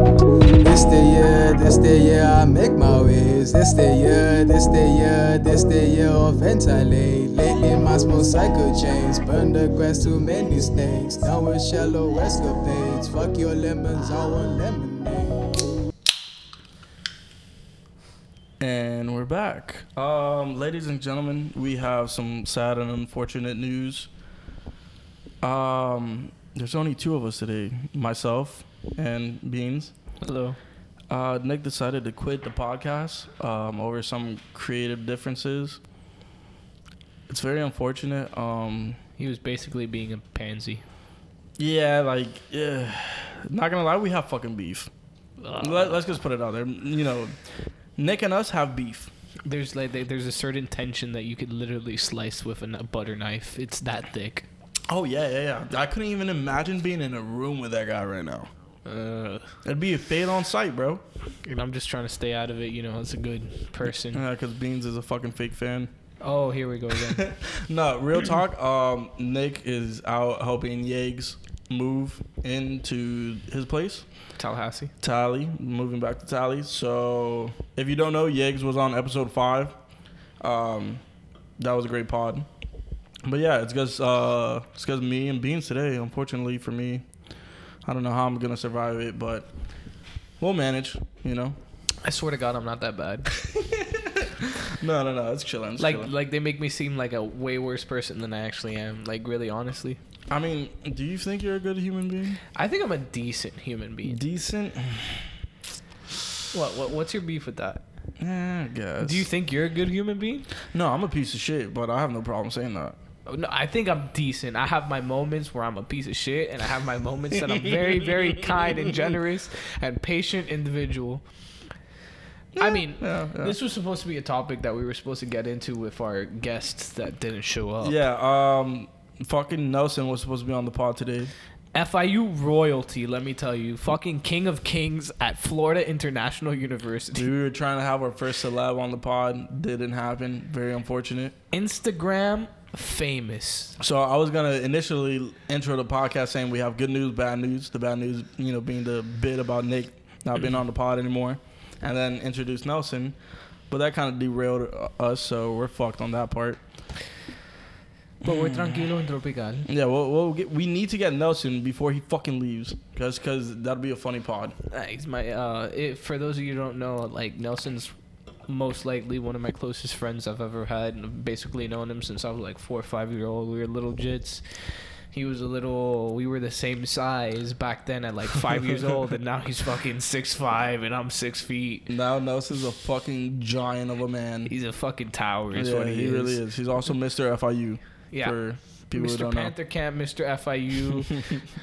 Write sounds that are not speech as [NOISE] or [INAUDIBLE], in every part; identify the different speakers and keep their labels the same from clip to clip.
Speaker 1: This the year, this the year I make my ways. This the year, this the year, this the year of ventilate. Lately my small cycle chains burn the grass too many snakes. Down with shallow escapades. Fuck your lemons, I want lemonade.
Speaker 2: And we're back. Um, ladies and gentlemen, we have some sad and unfortunate news. Um, there's only two of us today, myself and Beans.
Speaker 3: Hello.
Speaker 2: Uh, Nick decided to quit the podcast um, over some creative differences. It's very unfortunate. Um,
Speaker 3: He was basically being a pansy.
Speaker 2: yeah, like, yeah. Not gonna lie, we have fucking beef. Let, let's just put it out there. You know, Nick and us have beef.
Speaker 3: There's like there's a certain tension that you could literally slice with a butter knife. It's that thick.
Speaker 2: Oh yeah, yeah, yeah. I couldn't even imagine being in a room with that guy right now.
Speaker 3: Uh,
Speaker 2: It'd be a fade on sight, bro.
Speaker 3: and I'm just trying to stay out of it. You know, as a good person.
Speaker 2: Yeah, because Beans is a fucking fake fan.
Speaker 3: Oh, here we go again. [LAUGHS]
Speaker 2: No, real talk. Um, Nick is out helping Yegs move into his place,
Speaker 3: Tallahassee.
Speaker 2: Tally, moving back to Tally. So if you don't know, Yegs was on episode five. Um, that was a great pod. But yeah, it's because uh, it's because me and Beans today. Unfortunately for me, I don't know how I'm gonna survive it, but we'll manage. You know.
Speaker 3: I swear to God, I'm not that bad. [LAUGHS]
Speaker 2: No, no, no. It's chilling. It's
Speaker 3: like
Speaker 2: chilling.
Speaker 3: like they make me seem like a way worse person than I actually am. Like really, honestly,
Speaker 2: I mean, do you think you're a good human being?
Speaker 3: I think I'm a decent human being.
Speaker 2: Decent. [SIGHS]
Speaker 3: What what what's your beef with that?
Speaker 2: Yeah, I guess.
Speaker 3: Do you think you're a good human being?
Speaker 2: No, I'm a piece of shit, but I have no problem saying that.
Speaker 3: No, I think I'm decent. I have my moments where I'm a piece of shit, and I have my moments that I'm very, very kind and generous and patient individual. I mean,
Speaker 2: Yeah, yeah.
Speaker 3: this was supposed to be a topic that we were supposed to get into with our guests that didn't show up.
Speaker 2: Yeah, um, fucking Nelson was supposed to be on the pod today.
Speaker 3: FIU royalty, let me tell you, fucking king of kings at Florida International University.
Speaker 2: We were trying to have our first celeb on the pod, didn't happen. Very unfortunate.
Speaker 3: Instagram famous.
Speaker 2: So I was gonna initially intro the podcast saying we have good news, bad news. The bad news, you know, being the bit about Nick not being on the pod anymore, and then introduce Nelson. But that kind of derailed uh, us, so we're fucked on that part.
Speaker 3: But we're tranquilo and tropical.
Speaker 2: Yeah, well, we'll get, we need to get Nelson before he fucking leaves, cause, cause that'll be a funny pod.
Speaker 3: Thanks, my uh it, for those of you who don't know, like Nelson's most likely one of my closest friends I've ever had. and I've basically known him since I was like four or five year old. We were little jits. He was a little we were the same size back then at like five years [LAUGHS] old and now he's fucking six five and I'm six feet.
Speaker 2: Now Nelson's a fucking giant of a man.
Speaker 3: He's a fucking tower is
Speaker 2: yeah,
Speaker 3: what he,
Speaker 2: he
Speaker 3: is.
Speaker 2: really is. He's also Mr. FIU.
Speaker 3: Yeah.
Speaker 2: For people
Speaker 3: Mr. Panther Camp, Mr. FIU,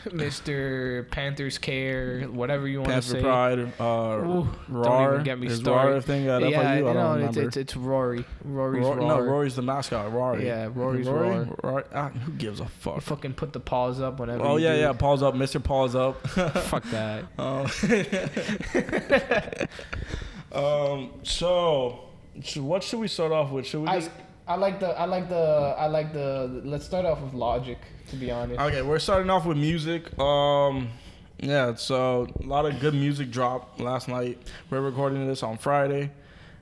Speaker 3: Mr. Panthers Care, whatever you
Speaker 2: know.
Speaker 3: want to say. Panther.
Speaker 2: Pride, uh,
Speaker 3: Ooh, don't even get me
Speaker 2: Is
Speaker 3: started.
Speaker 2: RAR a thing at
Speaker 3: yeah,
Speaker 2: FIU? I don't
Speaker 3: it's,
Speaker 2: remember.
Speaker 3: it's it's Rory. Rory's
Speaker 2: Roar-
Speaker 3: Roar.
Speaker 2: no, Rory's the mascot. Rory.
Speaker 3: Yeah, Rory's
Speaker 2: Rory?
Speaker 3: Roar.
Speaker 2: Rory? Ah, who gives a
Speaker 3: You
Speaker 2: fuck?
Speaker 3: fucking put the paws up whenever.
Speaker 2: Oh
Speaker 3: you
Speaker 2: yeah,
Speaker 3: do.
Speaker 2: yeah. Paws up, Mr. Paws up. [LAUGHS]
Speaker 3: Fuck [LAUGHS] that.
Speaker 2: um, [LAUGHS] um, so, so what should we start off with? Should we just?
Speaker 3: I like the I like the I like the. Let's start off with logic. To be honest.
Speaker 2: Okay, we're starting off with music. Um, yeah, so a lot of good music dropped last night. We're recording this on Friday.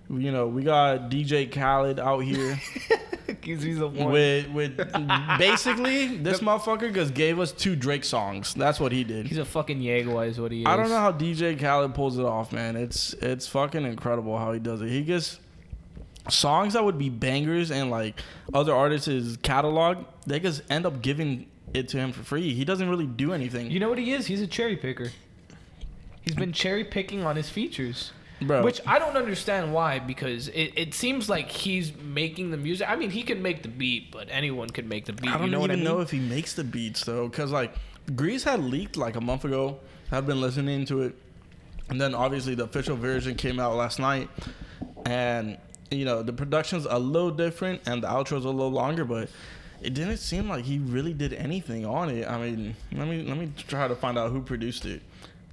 Speaker 2: You know, we got DJ Khaled out here [LAUGHS]
Speaker 3: He's, he's a one.
Speaker 2: with with [LAUGHS] basically this motherfucker just gave us two Drake songs. That's what he did.
Speaker 3: He's a fucking Yegua is what he is.
Speaker 2: I don't know how DJ Khaled pulls it off, man. It's it's fucking incredible how he does it. He gets songs that would be bangers and like other artists' catalog. They just end up giving it to him for free. He doesn't really do anything,
Speaker 3: You know what he is? He's a cherry picker. He's been cherry picking on his features.
Speaker 2: bro.
Speaker 3: Which I don't understand why, because it, it seems like he's making the music. I mean, he can make the beat, but anyone could make the beat.
Speaker 2: I don't
Speaker 3: you know
Speaker 2: even
Speaker 3: I mean?
Speaker 2: know if he makes the beats though, because like Greece had leaked like a month ago. I've been listening to it, and then obviously the official version came out last night, and you know the production's a little different and the outro's a little longer, but it didn't seem like he really did anything on it. I mean, let me let me try to find out who produced it,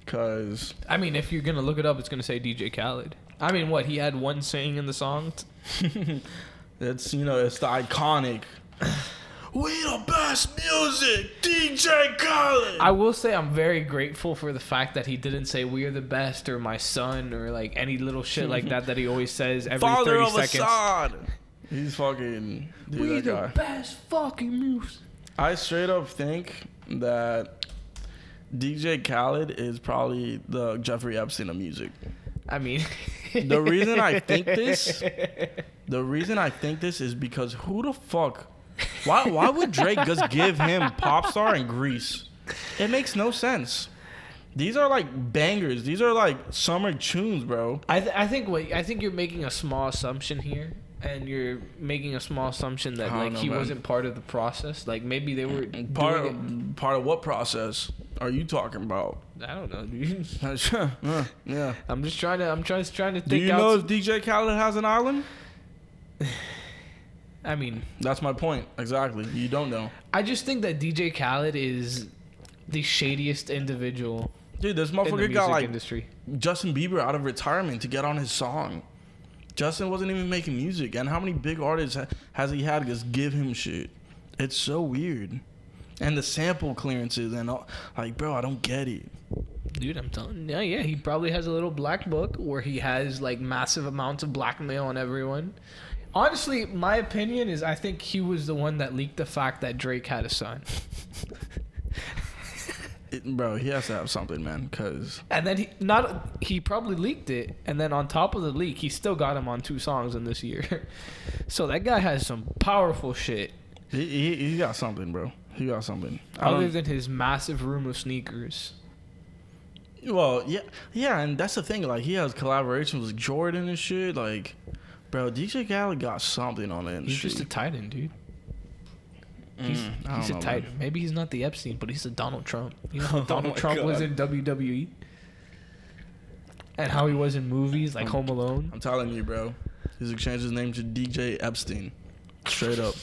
Speaker 2: cause
Speaker 3: I mean, if you're gonna look it up, it's gonna say DJ Khaled. I mean, what he had one saying in the song. [LAUGHS]
Speaker 2: it's you know it's the iconic. We the best music, DJ Khaled.
Speaker 3: I will say I'm very grateful for the fact that he didn't say we are the best or my son or like any little shit like that that he always says every
Speaker 2: Father
Speaker 3: 30
Speaker 2: of
Speaker 3: seconds.
Speaker 2: Asahd. He's fucking dude,
Speaker 3: We the
Speaker 2: guy.
Speaker 3: best fucking music.
Speaker 2: I straight up think that DJ Khaled is probably the Jeffrey Epstein of music.
Speaker 3: I mean, [LAUGHS]
Speaker 2: The reason I think this, [LAUGHS] the reason I think this is because who the fuck, why why would Drake just give him Popstar and Greece? It makes no sense. These are like bangers. These are like summer tunes, bro.
Speaker 3: I th- I think what I think you're making a small assumption here, and you're making a small assumption that
Speaker 2: I don't
Speaker 3: like
Speaker 2: know,
Speaker 3: he
Speaker 2: man.
Speaker 3: wasn't part of the process. Like maybe they were
Speaker 2: Part
Speaker 3: doing
Speaker 2: of, part of what process are you talking about?
Speaker 3: I don't know, dude. [LAUGHS]
Speaker 2: yeah. yeah.
Speaker 3: I'm just trying to. I'm trying trying to
Speaker 2: Do
Speaker 3: think
Speaker 2: you
Speaker 3: out.
Speaker 2: know if DJ Khaled has an island? [LAUGHS]
Speaker 3: I mean,
Speaker 2: That's my point. Exactly. You don't know.
Speaker 3: I just think that DJ Khaled is the shadiest individual
Speaker 2: Dude, this
Speaker 3: in the
Speaker 2: motherfucker
Speaker 3: music
Speaker 2: got like
Speaker 3: industry.
Speaker 2: Justin Bieber out of retirement to get on his song. Justin wasn't even making music, and how many big artists ha- has he had just give him shit? It's so weird, and the sample clearances and all, like, bro, I don't get it.
Speaker 3: Dude, I'm telling you, yeah, yeah, he probably has a little black book where he has like massive amounts of blackmail on everyone. Honestly, my opinion is I think he was the one that leaked the fact that Drake had a son. [LAUGHS]
Speaker 2: it. Bro, he has to have something, man, because
Speaker 3: And then he not he probably leaked it and then on top of the leak, he still got him on two songs in this year. [LAUGHS] so that guy has some powerful shit
Speaker 2: he, he he got something, bro. He got something.
Speaker 3: Other than his massive room of sneakers.
Speaker 2: Well, yeah, yeah, and that's the thing. Like, he has collaborations with Jordan and shit. Like, bro, DJ Khaled got something on the
Speaker 3: He's
Speaker 2: industry.
Speaker 3: just a titan, dude. He's,
Speaker 2: Mm,
Speaker 3: he's a
Speaker 2: know,
Speaker 3: titan.
Speaker 2: man.
Speaker 3: Maybe he's not the Epstein, but he's a Donald Trump. You know how [LAUGHS]
Speaker 2: Oh
Speaker 3: Donald
Speaker 2: my
Speaker 3: Trump was in WWE? And how he was in movies like Home Alone?
Speaker 2: I'm telling you, bro. He's exchanged his name to DJ Epstein. Straight up.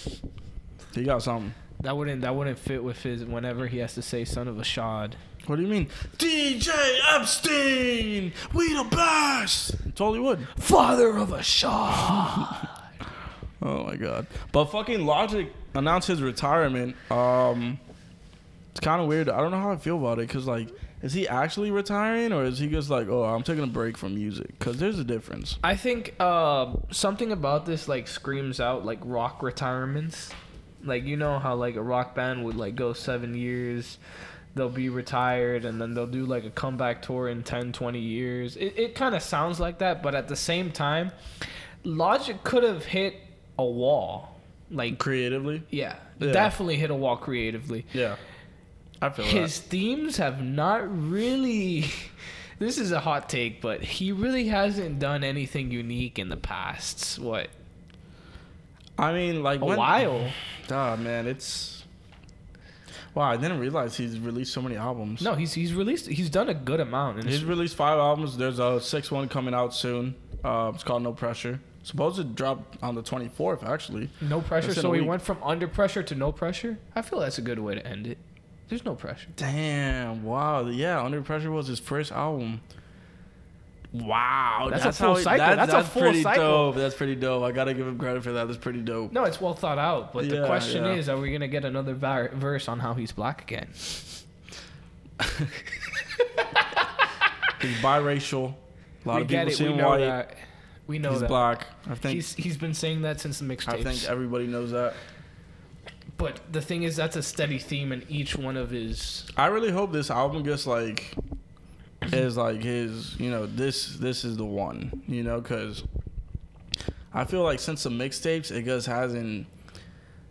Speaker 2: He got something.
Speaker 3: That wouldn't that wouldn't fit with his whenever he has to say son of Asahd.
Speaker 2: What do you mean? DJ Epstein! We the best! Totally would.
Speaker 3: Father of Asahd. [LAUGHS]
Speaker 2: Oh my god. But fucking Logic announced his retirement. Um it's kind of weird. I don't know how I feel about it cuz like is he actually retiring or is he just like, "Oh, I'm taking a break from music?" Cuz there's a difference.
Speaker 3: I think uh, something about this like screams out like rock retirements. Like you know how like a rock band would like go 7 years, they'll be retired and then they'll do like a comeback tour in 10 20 years. It it kind of sounds like that, but at the same time, Logic could have hit a wall. Like
Speaker 2: Creatively?
Speaker 3: yeah,
Speaker 2: Yeah.
Speaker 3: definitely hit a wall creatively.
Speaker 2: Yeah. I feel like
Speaker 3: His themes have not really. [LAUGHS] This is a hot take, but he really hasn't done anything unique in the past. What
Speaker 2: that. I mean, like
Speaker 3: a
Speaker 2: when,
Speaker 3: while?
Speaker 2: Ah, man, it's wow. I didn't realize he's released so many albums.
Speaker 3: No, he's he's released. He's done a good amount.
Speaker 2: He's released five albums. There's a sixth one coming out soon. Uh, it's called No Pressure. Supposed to drop on the 24th, actually.
Speaker 3: no pressure. So he went from under pressure to no pressure. I feel that's a good way to end it. There's no pressure.
Speaker 2: Damn! Wow. Yeah, Under Pressure was his first album. Wow,
Speaker 3: That's a
Speaker 2: how
Speaker 3: full
Speaker 2: he-
Speaker 3: cycle. That's a full
Speaker 2: pretty
Speaker 3: cycle.
Speaker 2: dope. That's pretty dope. I gotta give him credit for that. That's pretty dope.
Speaker 3: No, it's well thought out. But the question
Speaker 2: yeah.
Speaker 3: is, are we gonna get another var- verse on how he's black again? [LAUGHS] [LAUGHS]
Speaker 2: He's biracial. A lot
Speaker 3: we
Speaker 2: of people
Speaker 3: it.
Speaker 2: see
Speaker 3: We
Speaker 2: him
Speaker 3: know
Speaker 2: white.
Speaker 3: that. We know
Speaker 2: He's
Speaker 3: that.
Speaker 2: black. I think.
Speaker 3: He's he's been saying that since the mixtapes.
Speaker 2: I think everybody knows that.
Speaker 3: But the thing is, that's a steady theme in each one of his.
Speaker 2: I really hope this album gets like [LAUGHS] is like his, you know, this this is the one, you know, because I feel like since the mixtapes, it just hasn't.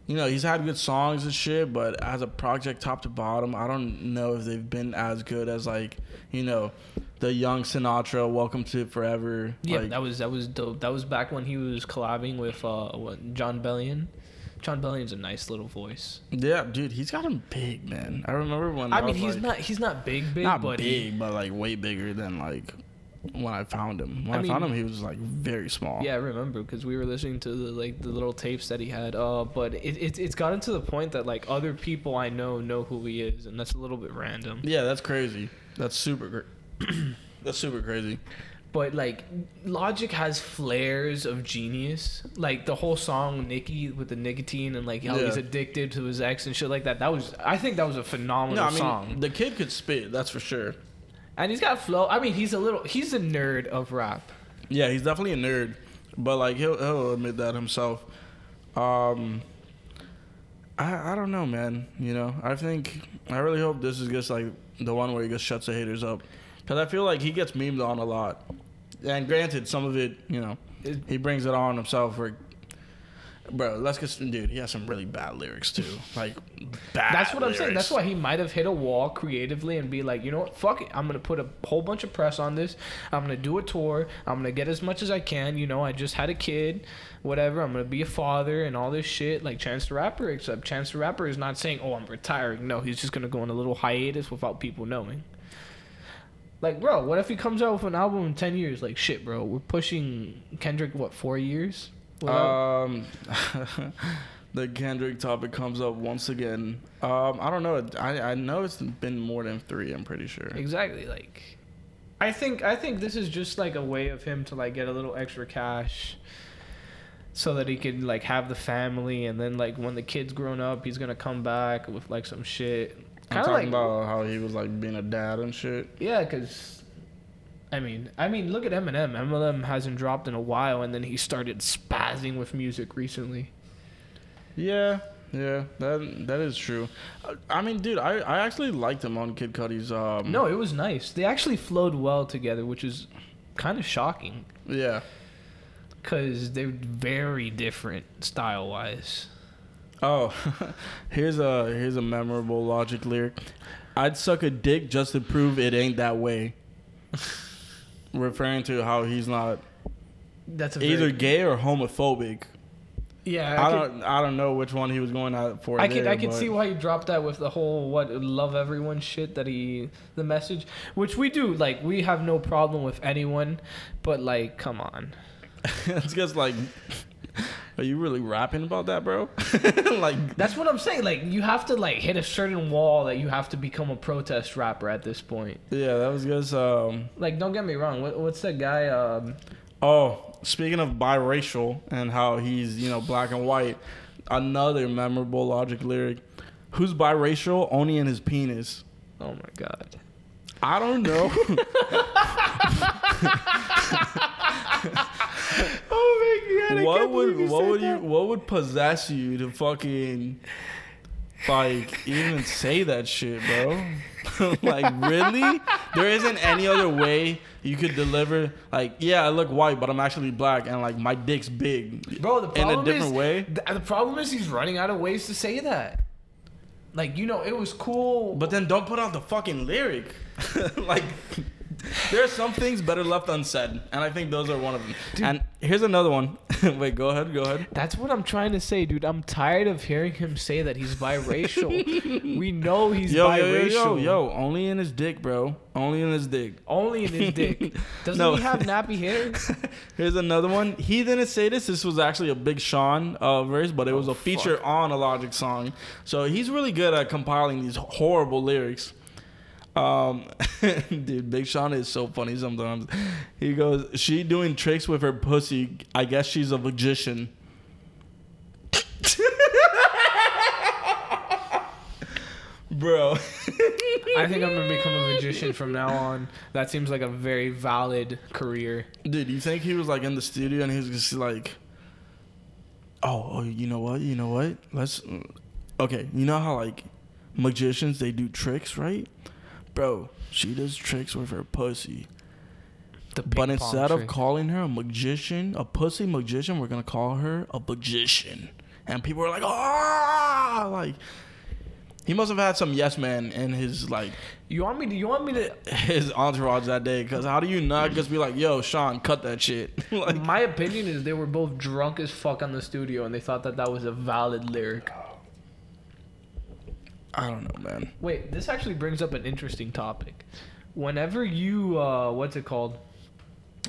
Speaker 2: You know, he's had good songs and shit, but as a project top to bottom, I don't know if they've been as good as like, you know, the young Sinatra, Welcome to Forever.
Speaker 3: Yeah,
Speaker 2: like,
Speaker 3: that was that was dope. That was back when he was collabing with uh what, Jon Bellion. Jon Bellion's a nice little voice.
Speaker 2: yeah, dude, he's got him big, man. I remember when
Speaker 3: I
Speaker 2: I
Speaker 3: mean, he's
Speaker 2: like-
Speaker 3: not he's not big big,
Speaker 2: not
Speaker 3: but he-
Speaker 2: big, but like way bigger than like when I found him. When
Speaker 3: I
Speaker 2: I, found him, he was like very small.
Speaker 3: Yeah, I remember because we were listening to the like the little tapes that he had. Uh, but it, it it's gotten to the point that like other people I know know who he is, and that's a little bit random.
Speaker 2: yeah, that's crazy. That's super. Cra- [COUGHS] that's super crazy.
Speaker 3: But like Logic has flares of genius. Like the whole song Nikki with the nicotine and like how
Speaker 2: Yeah.
Speaker 3: he's addicted to his ex and shit like that. That was I think that was a phenomenal
Speaker 2: No, I mean
Speaker 3: song.
Speaker 2: the kid could spit. That's for sure.
Speaker 3: And he's got flow. I mean, he's a little he's a nerd of rap.
Speaker 2: Yeah, he's definitely a nerd, but like he'll he'll admit that himself. Um, I I don't know, man. You know, I think I really hope this is just like the one where he just shuts the haters up, because I feel like he gets memed on a lot. And granted, some of it, you know,
Speaker 3: It-
Speaker 2: he brings it on himself. For, bro, let's get some dude. He has some really bad lyrics too, like bad.
Speaker 3: That's what I'm saying. That's why he might have hit a wall creatively and be like, you know what, fuck it. I'm gonna put a whole bunch of press on this. I'm gonna do a tour. I'm gonna get as much as I can. You know, I just had a kid, whatever. I'm gonna be a father and all this shit like Chance the Rapper. Except Chance the Rapper is not saying, oh, I'm retiring. No, he's just gonna go on a little hiatus without people knowing. Like, bro, what if he comes out with an album in ten years? Like, shit, bro, we're pushing Kendrick what four years? without-
Speaker 2: Um, [LAUGHS] the Kendrick topic comes up once again. Um, I don't know. I I know it's been more than three. I'm pretty sure.
Speaker 3: Exactly. Like, I think I think this is just like a way of him to like get a little extra cash, so that he could like have the family, and then like when the kid's grown up, he's gonna come back with like some shit.
Speaker 2: I'm
Speaker 3: Kind of
Speaker 2: talking
Speaker 3: like
Speaker 2: about how he was like being a dad and shit.
Speaker 3: yeah, because. I mean, I mean, look at Eminem. Eminem hasn't dropped in a while, and then he started spazzing with music recently.
Speaker 2: Yeah, yeah, that that is true. Uh, I mean, dude, I, I actually liked him on Kid Cudi's. Um,
Speaker 3: No, it was nice. They actually flowed well together, which is kind of shocking
Speaker 2: Yeah.
Speaker 3: because they're very different style wise.
Speaker 2: Oh, [LAUGHS] here's a here's a memorable Logic lyric. I'd suck a dick just to prove it ain't that way. [LAUGHS] Referring to how he's not
Speaker 3: That's a
Speaker 2: either
Speaker 3: very,
Speaker 2: gay or homophobic.
Speaker 3: yeah.
Speaker 2: I,
Speaker 3: I, could,
Speaker 2: don't I don't know which one he was going out for.
Speaker 3: I could I could see why he dropped that with the whole what love everyone shit that he the message, which we do like we have no problem with anyone, but like come on. [LAUGHS]
Speaker 2: it's just like, are you really rapping about that, bro? [LAUGHS] like,
Speaker 3: That's what I'm saying. Like you have to like hit a certain wall that you have to become a protest rapper at this point.
Speaker 2: yeah, that was just um.
Speaker 3: Like don't get me wrong. What, what's that guy? Um,
Speaker 2: Oh, speaking of biracial and how he's you know black and white, another memorable Logic lyric. Who's biracial? Only in his penis.
Speaker 3: oh my god.
Speaker 2: I don't know. [LAUGHS] [LAUGHS]
Speaker 3: Oh my god.
Speaker 2: what would what would you what would possess you to fucking like even say that shit, bro? [LAUGHS] like really? There isn't any other way you could deliver like yeah, I look white, but I'm actually black and like my dick's big.
Speaker 3: Bro, the
Speaker 2: in a different
Speaker 3: is,
Speaker 2: way.
Speaker 3: th- the problem is he's running out of ways to say that. Like you know, it was cool.
Speaker 2: But then don't put out the fucking lyric. [LAUGHS] like [LAUGHS] there are some things better left unsaid, and I think those are one of them. And here's another one. [LAUGHS] Wait, go ahead, go ahead.
Speaker 3: That's what I'm trying to say, dude. I'm tired of hearing him say that he's biracial. [LAUGHS] we know he's
Speaker 2: Yo, yo, yo,
Speaker 3: biracial.
Speaker 2: yo, yo, only in his dick, bro. Only in his dick.
Speaker 3: Only in his dick. Doesn't
Speaker 2: No.
Speaker 3: he have nappy hair?
Speaker 2: Here's another one. He didn't say this. This was actually a Big Sean uh, verse, but it was
Speaker 3: Oh,
Speaker 2: a feature
Speaker 3: fuck.
Speaker 2: on a Logic song. So he's really good at compiling these horrible lyrics. Um, [LAUGHS] dude, Big Sean is so funny sometimes. He goes, "She doing tricks with her pussy. I guess she's a magician." [LAUGHS] Bro,
Speaker 3: I think I'm gonna become a magician from now on. That seems like a very valid career.
Speaker 2: dude, you think he was like in the studio and he was just like, "Oh, oh, you know what? You know what? Let's." Okay, you know how like magicians they do tricks, right? Bro, she does tricks with her pussy.
Speaker 3: The
Speaker 2: But instead of
Speaker 3: trick.
Speaker 2: calling her a magician, a pussy magician, we're gonna call her a magician. And people are like, ah, like he must have had some yes man in his like
Speaker 3: you want me to, you want me to
Speaker 2: his entourage that day. Cause how do you not just be like, yo, Sean, cut that shit? [LAUGHS] like,
Speaker 3: My opinion is they were both drunk as fuck on the studio and they thought that that was a valid lyric.
Speaker 2: I don't know, man.
Speaker 3: Wait, this actually brings up an interesting topic. Whenever you, uh, what's it called?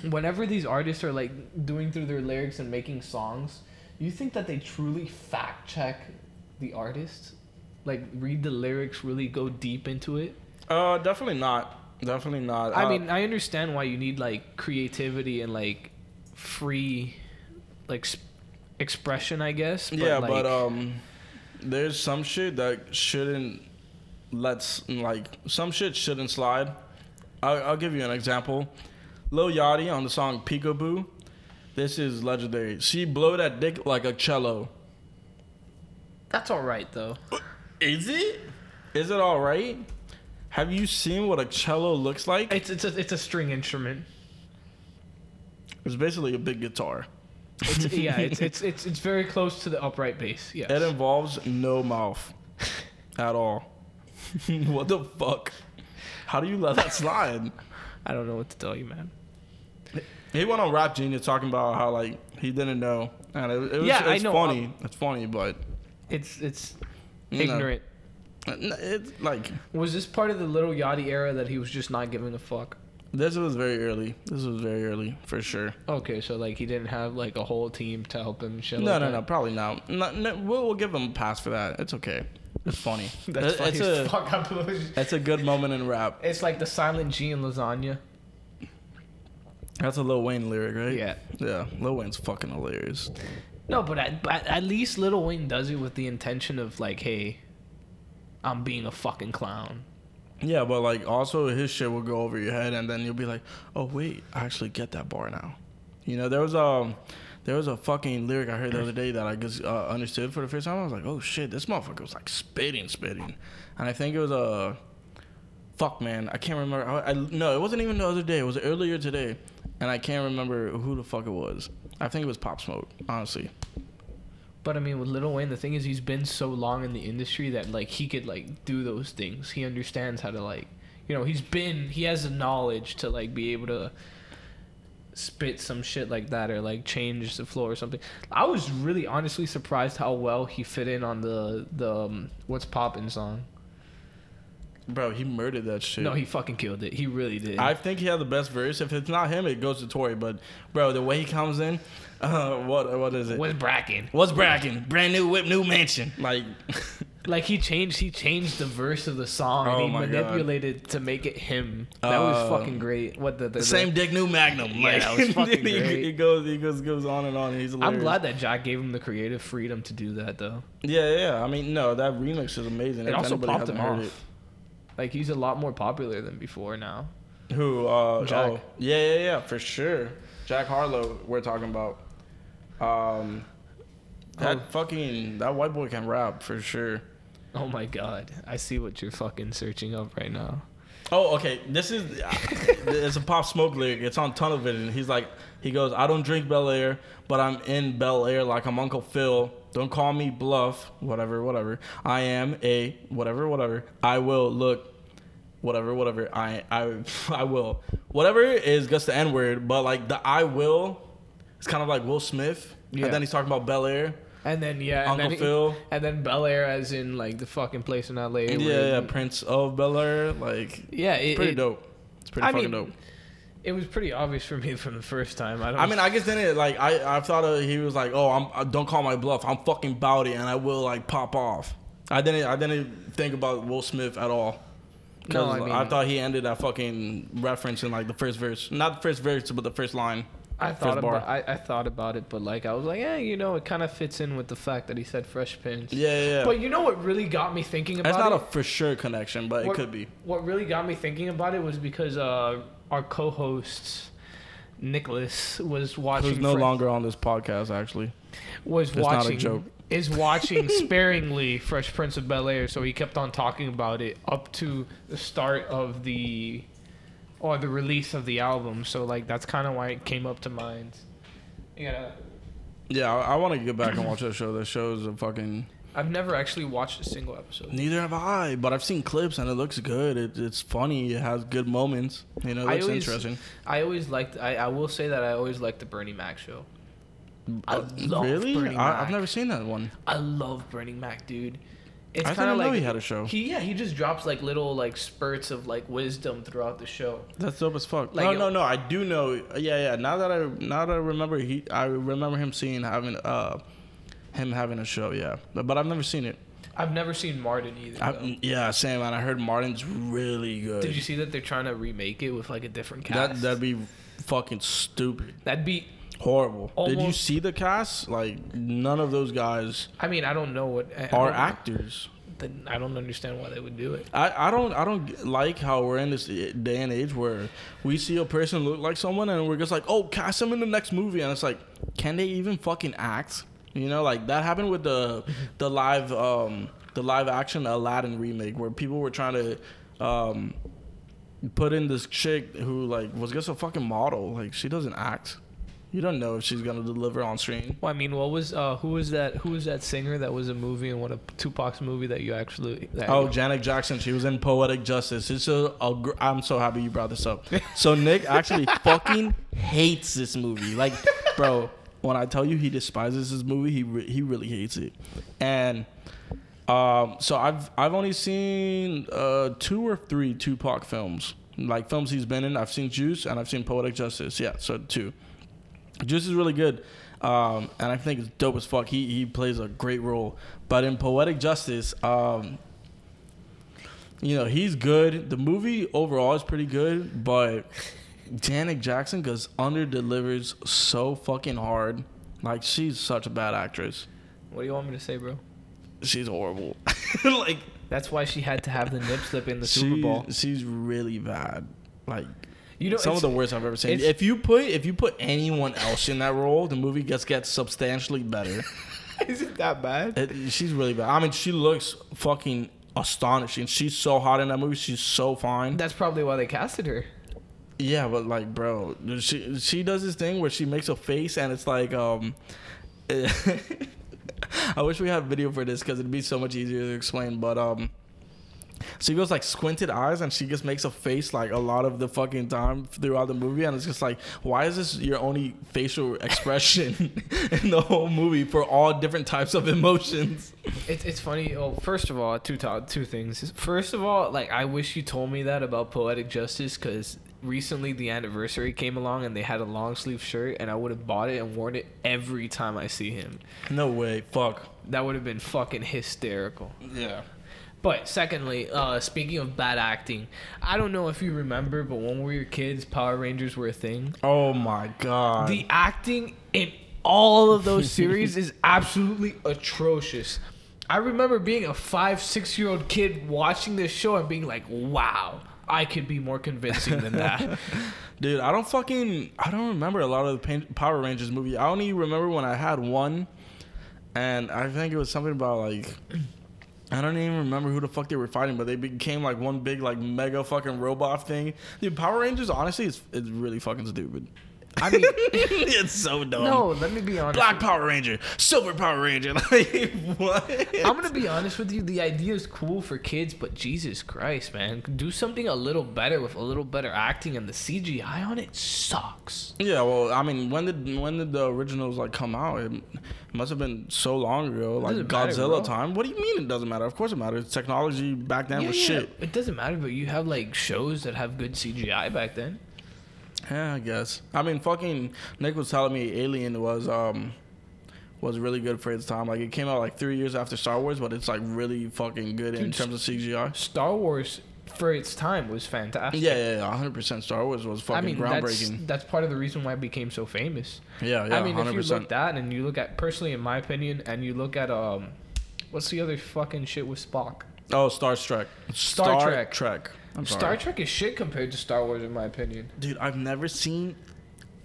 Speaker 3: Whenever these artists are like doing through their lyrics and making songs, you think that they truly fact check the artist? Like read the lyrics, really go deep into it?
Speaker 2: Uh, definitely not. Definitely not.
Speaker 3: I
Speaker 2: Uh,
Speaker 3: mean, I understand why you need like creativity and like free, like s- expression, I guess.
Speaker 2: yeah,
Speaker 3: like,
Speaker 2: but um, there's some shit that shouldn't let's like some shit shouldn't slide. I'll, I'll give you an example. Lil Yachty on the song Peekaboo. This is legendary. She blow that dick like a cello.
Speaker 3: that's all right though.
Speaker 2: Uh, is it? Is it all right? Have you seen what a cello looks like?
Speaker 3: It's it's a, it's a string instrument.
Speaker 2: It's basically a big guitar.
Speaker 3: It's, [LAUGHS] yeah, it's, it's it's it's very close to the upright bass. Yes.
Speaker 2: It involves no mouth [LAUGHS] at all. [LAUGHS] what the fuck? How do you let that slide?
Speaker 3: I don't know what to tell you, man.
Speaker 2: He went on Rap Genius talking about how like he didn't know, and it, it was
Speaker 3: Yeah, I
Speaker 2: it's
Speaker 3: know,
Speaker 2: funny. Uh, it's funny, but
Speaker 3: It's it's
Speaker 2: you know,
Speaker 3: ignorant.
Speaker 2: it's like
Speaker 3: Was this part of the little Yachty era that he was just not giving a fuck?
Speaker 2: This was very early. This was very early for sure.
Speaker 3: Okay, so like he didn't have like a whole team to help him. Shit
Speaker 2: No,
Speaker 3: like
Speaker 2: no,
Speaker 3: that?
Speaker 2: no, probably not. No, no, we'll, we'll give him a pass for that. It's okay. It's funny. [LAUGHS]
Speaker 3: That's funny
Speaker 2: a
Speaker 3: fuck. I believe-
Speaker 2: it's a good moment in rap.
Speaker 3: It's like the silent G in lasagna.
Speaker 2: That's a Lil Wayne lyric, right?
Speaker 3: Yeah.
Speaker 2: Yeah, Lil Wayne's fucking hilarious.
Speaker 3: No, but at, but at least Little Wayne does it with the intention of like, hey, I'm being a fucking clown.
Speaker 2: Yeah, but like also his shit will go over your head, and then you'll be like, "Oh wait, I actually get that bar now." You know, there was um, there was a fucking lyric I heard the other day that I just uh, understood for the first time. I was like, "Oh shit, this motherfucker was like spitting, spitting," and I think it was a. Uh, fuck man, I can't remember. I, I no, it wasn't even the other day. It was earlier today, and I can't remember who the fuck it was. I think it was Pop Smoke, honestly.
Speaker 3: But I mean, with Little Wayne, the thing is, he's been so long in the industry that like he could like do those things. He understands how to like, you know, he's been he has the knowledge to like be able to spit some shit like that or like change the flow or something. I was really honestly surprised how well he fit in on the the um, what's poppin' song.
Speaker 2: Bro, he murdered that shit.
Speaker 3: No, he fucking killed it. He really did.
Speaker 2: I think he had the best verse. If it's not him, it goes to Tory. But bro, the way he comes in, uh, [LAUGHS] what what is it?
Speaker 3: What's Bracken.
Speaker 2: What's Bracken? Brand new whip, new mansion. Like, [LAUGHS]
Speaker 3: Like he changed, he changed the verse of the song and
Speaker 2: Oh
Speaker 3: he
Speaker 2: my God.
Speaker 3: manipulated to make it him. That
Speaker 2: Uh,
Speaker 3: was fucking great. What the, the, the
Speaker 2: same dick, new Magnum.
Speaker 3: Yeah,
Speaker 2: Like,
Speaker 3: that was [LAUGHS] fucking
Speaker 2: he,
Speaker 3: great.
Speaker 2: he goes, he goes, goes on and on. He's hilarious.
Speaker 3: I'm glad that Jack gave him the creative freedom to do that though.
Speaker 2: Yeah, yeah. I mean, no, that remix is amazing.
Speaker 3: It
Speaker 2: if
Speaker 3: also popped him off. Like he's a lot more popular than before now.
Speaker 2: Who? Uh,
Speaker 3: Jack.
Speaker 2: Oh, yeah, yeah, yeah, for sure. Jack Harlow, we're talking about. Um, that
Speaker 3: Oh.
Speaker 2: fucking that white boy can rap for sure.
Speaker 3: Oh my god, I see what you're fucking searching up right now.
Speaker 2: Oh, okay. This is uh, it's a pop smoke lyric. It's on Tunnel Vision. He's like, he goes, I don't drink Bel Air, but I'm in Bel Air like I'm Uncle Phil. Don't call me bluff. Whatever, whatever. I am a whatever, whatever. I will look. Whatever, whatever. I I [LAUGHS] I will. Whatever is just the N word, but like the I will, it's kind of like Will Smith.
Speaker 3: Yeah.
Speaker 2: And then he's talking about Bel Air.
Speaker 3: And then yeah, and
Speaker 2: Uncle
Speaker 3: then,
Speaker 2: Phil.
Speaker 3: and then Bel Air, as in like the fucking place in LA.
Speaker 2: Yeah, yeah, Prince of Bel Air. Like,
Speaker 3: yeah. It,
Speaker 2: pretty
Speaker 3: it,
Speaker 2: dope. It's pretty
Speaker 3: I
Speaker 2: fucking
Speaker 3: mean,
Speaker 2: dope.
Speaker 3: It was pretty obvious for me [LAUGHS] from the first time. I don't.
Speaker 2: I mean, I guess then it like I I thought uh, he was like, oh, I'm uh, don't call my bluff. I'm fucking bowdy and I will like pop off. I didn't I didn't think about Will Smith at all.
Speaker 3: No, I mean-
Speaker 2: I thought he ended that fucking reference in like the first verse, not the first verse, but the first line.
Speaker 3: I thought about I, I thought about it, but like I was like, yeah, you know, it kind of fits in with the fact that he said Fresh Prince.
Speaker 2: Yeah, yeah. yeah.
Speaker 3: But you know what really got me thinking about it?
Speaker 2: That's not
Speaker 3: it?
Speaker 2: a for sure connection, but
Speaker 3: what,
Speaker 2: it could be.
Speaker 3: What really got me thinking about it was because uh, our co-host Nicholas was watching.
Speaker 2: Who's no longer on this podcast actually.
Speaker 3: was
Speaker 2: That's not a joke.
Speaker 3: Is watching [LAUGHS] sparingly Fresh Prince of Bel Air, so he kept on talking about it up to the start of the, or the release of the album. So like that's kind of why it came up to mind. Yeah,
Speaker 2: Yeah, I, I want to get back and watch that show. That show is a fucking.
Speaker 3: I've never actually watched a single episode.
Speaker 2: Neither have I, but I've seen clips and it looks good. It, it's funny. It has good moments. You know, it
Speaker 3: I
Speaker 2: looks
Speaker 3: always-
Speaker 2: interesting.
Speaker 3: I always liked. I, I will say that I always liked the Bernie Mac show. I love
Speaker 2: really?
Speaker 3: Bernie
Speaker 2: I,
Speaker 3: Mac.
Speaker 2: I've never seen that one.
Speaker 3: I love Bernie Mac, dude. It's
Speaker 2: I
Speaker 3: kind of like
Speaker 2: he had a show.
Speaker 3: He yeah, he just drops like little like spurts of like wisdom throughout the show.
Speaker 2: That's dope as fuck.
Speaker 3: Like,
Speaker 2: no, no, no. I do know. Yeah, yeah. Now that I now that I remember, he I remember him seeing having uh him having a show. Yeah, but, but I've never seen it.
Speaker 3: I've never seen Martin either.
Speaker 2: I, yeah, same. And I heard Martin's really good.
Speaker 3: Did you see that they're trying to remake it with like a different
Speaker 2: that?
Speaker 3: cast?
Speaker 2: That'd be fucking stupid,
Speaker 3: That'd be.
Speaker 2: Horrible. Did you see the cast? Like none of those guys
Speaker 3: I mean, I don't know what I
Speaker 2: are
Speaker 3: don't
Speaker 2: actors.
Speaker 3: Then I don't understand why they would do it.
Speaker 2: I, I don't I don't like how we're in this day and age where we see a person look like someone and we're just like oh cast them in the next movie and it's like can they even fucking act you know like that happened with the the live um the live action Aladdin remake where people were trying to um put in this chick who like was just a fucking model like she doesn't act you don't know if she's gonna deliver on screen
Speaker 3: Well, I mean, what was uh, who was that? Who was that singer that was a movie and what a Tupac's movie that you actually? That
Speaker 2: Oh, Janet Jackson. She was in Poetic Justice. It's a, a gr- I'm so happy you brought this up. So Nick actually [LAUGHS] fucking hates this movie. Like, bro, when I tell you he despises this movie, he re- he really hates it. And um, so I've I've only seen uh, two or three Tupac films, like films he's been in. I've seen Juice and I've seen Poetic Justice. Yeah, so two. Juice is really good, um, and I think it's dope as fuck. He he plays a great role, but in Poetic Justice, um, you know he's good. The movie overall is pretty good, but Janet Jackson goes under delivers so fucking hard. Like she's such a bad actress.
Speaker 3: What do you want me to say, bro?
Speaker 2: She's horrible. [LAUGHS] like
Speaker 3: That's why she had to have the nip slip in the
Speaker 2: she-
Speaker 3: Super Bowl.
Speaker 2: She's really bad. Like
Speaker 3: You know,
Speaker 2: some of the worst I've ever seen. If you put if you put anyone else in that role, the movie gets gets substantially better. [LAUGHS]
Speaker 3: Is it that bad?
Speaker 2: It, she's really bad. I mean, she looks fucking astonishing. She's so hot in that movie. She's so fine.
Speaker 3: That's probably why they casted her.
Speaker 2: Yeah, but like, bro, she she does this thing where she makes a face and it's like, um, [LAUGHS] I wish we had video for this because it'd be so much easier to explain. But um, she goes like squinted eyes and she just makes a face like a lot of the fucking time throughout the movie, and it's just like, why is this your only facial expression [LAUGHS] in the whole movie for all different types of emotions?
Speaker 3: It's it's funny. Oh, first of all, two to- two things. First of all, like I wish you told me that about Poetic Justice because recently the anniversary came along and they had a long sleeve shirt and I would have bought it and worn it every time I see him.
Speaker 2: No way, fuck.
Speaker 3: That would have been fucking hysterical.
Speaker 2: Yeah.
Speaker 3: But secondly, uh, speaking of bad acting, I don't know if you remember, but when we were kids, Power Rangers were a thing.
Speaker 2: Oh my god.
Speaker 3: The acting in all of those [LAUGHS] series is absolutely atrocious. I remember being a five, six year old kid watching this show and being like, wow, I could be more convincing than that. [LAUGHS]
Speaker 2: Dude, I don't fucking I don't remember a lot of the Power Rangers movie. I only remember when I had one, and I think it was something about like I don't even remember who the fuck they were fighting, but they became like one big like mega fucking robot thing. Dude, Power Rangers honestly it's it's really fucking stupid.
Speaker 3: I mean, [LAUGHS]
Speaker 2: it's so dumb.
Speaker 3: no, let me be honest.
Speaker 2: Black Power Ranger, Silver Power Ranger, [LAUGHS] like what?
Speaker 3: I'm gonna be honest with you. The idea is cool for kids, but Jesus Christ, man, do something a little better with a little better acting, and the CGI on it sucks.
Speaker 2: Yeah, well, I mean, when did when did the originals like come out? It must have been so long ago, like
Speaker 3: doesn't matter,
Speaker 2: Godzilla time. What do you mean it doesn't matter? Of course it matters. Technology back then was shit.
Speaker 3: It doesn't matter, but you have like shows that have good CGI back then.
Speaker 2: Yeah, I guess. I mean, fucking Nick was telling me Alien was um was really good for its time. Like it came out like three years after Star Wars, but it's like really fucking good in terms of CGI.
Speaker 3: Star Wars for its time was fantastic.
Speaker 2: Yeah, yeah, yeah, hundred percent. Star Wars was fucking
Speaker 3: I mean,
Speaker 2: groundbreaking.
Speaker 3: that's part of the reason why it became so famous.
Speaker 2: Yeah, yeah,
Speaker 3: I mean, if you look
Speaker 2: at
Speaker 3: that and you look at personally, in my opinion, and you look at um, what's the other fucking shit with Spock?
Speaker 2: Oh, Star Trek.
Speaker 3: Star Trek.
Speaker 2: Trek. I'm
Speaker 3: Star
Speaker 2: sorry.
Speaker 3: Trek is shit compared to Star Wars, in my opinion.
Speaker 2: Dude, I've never seen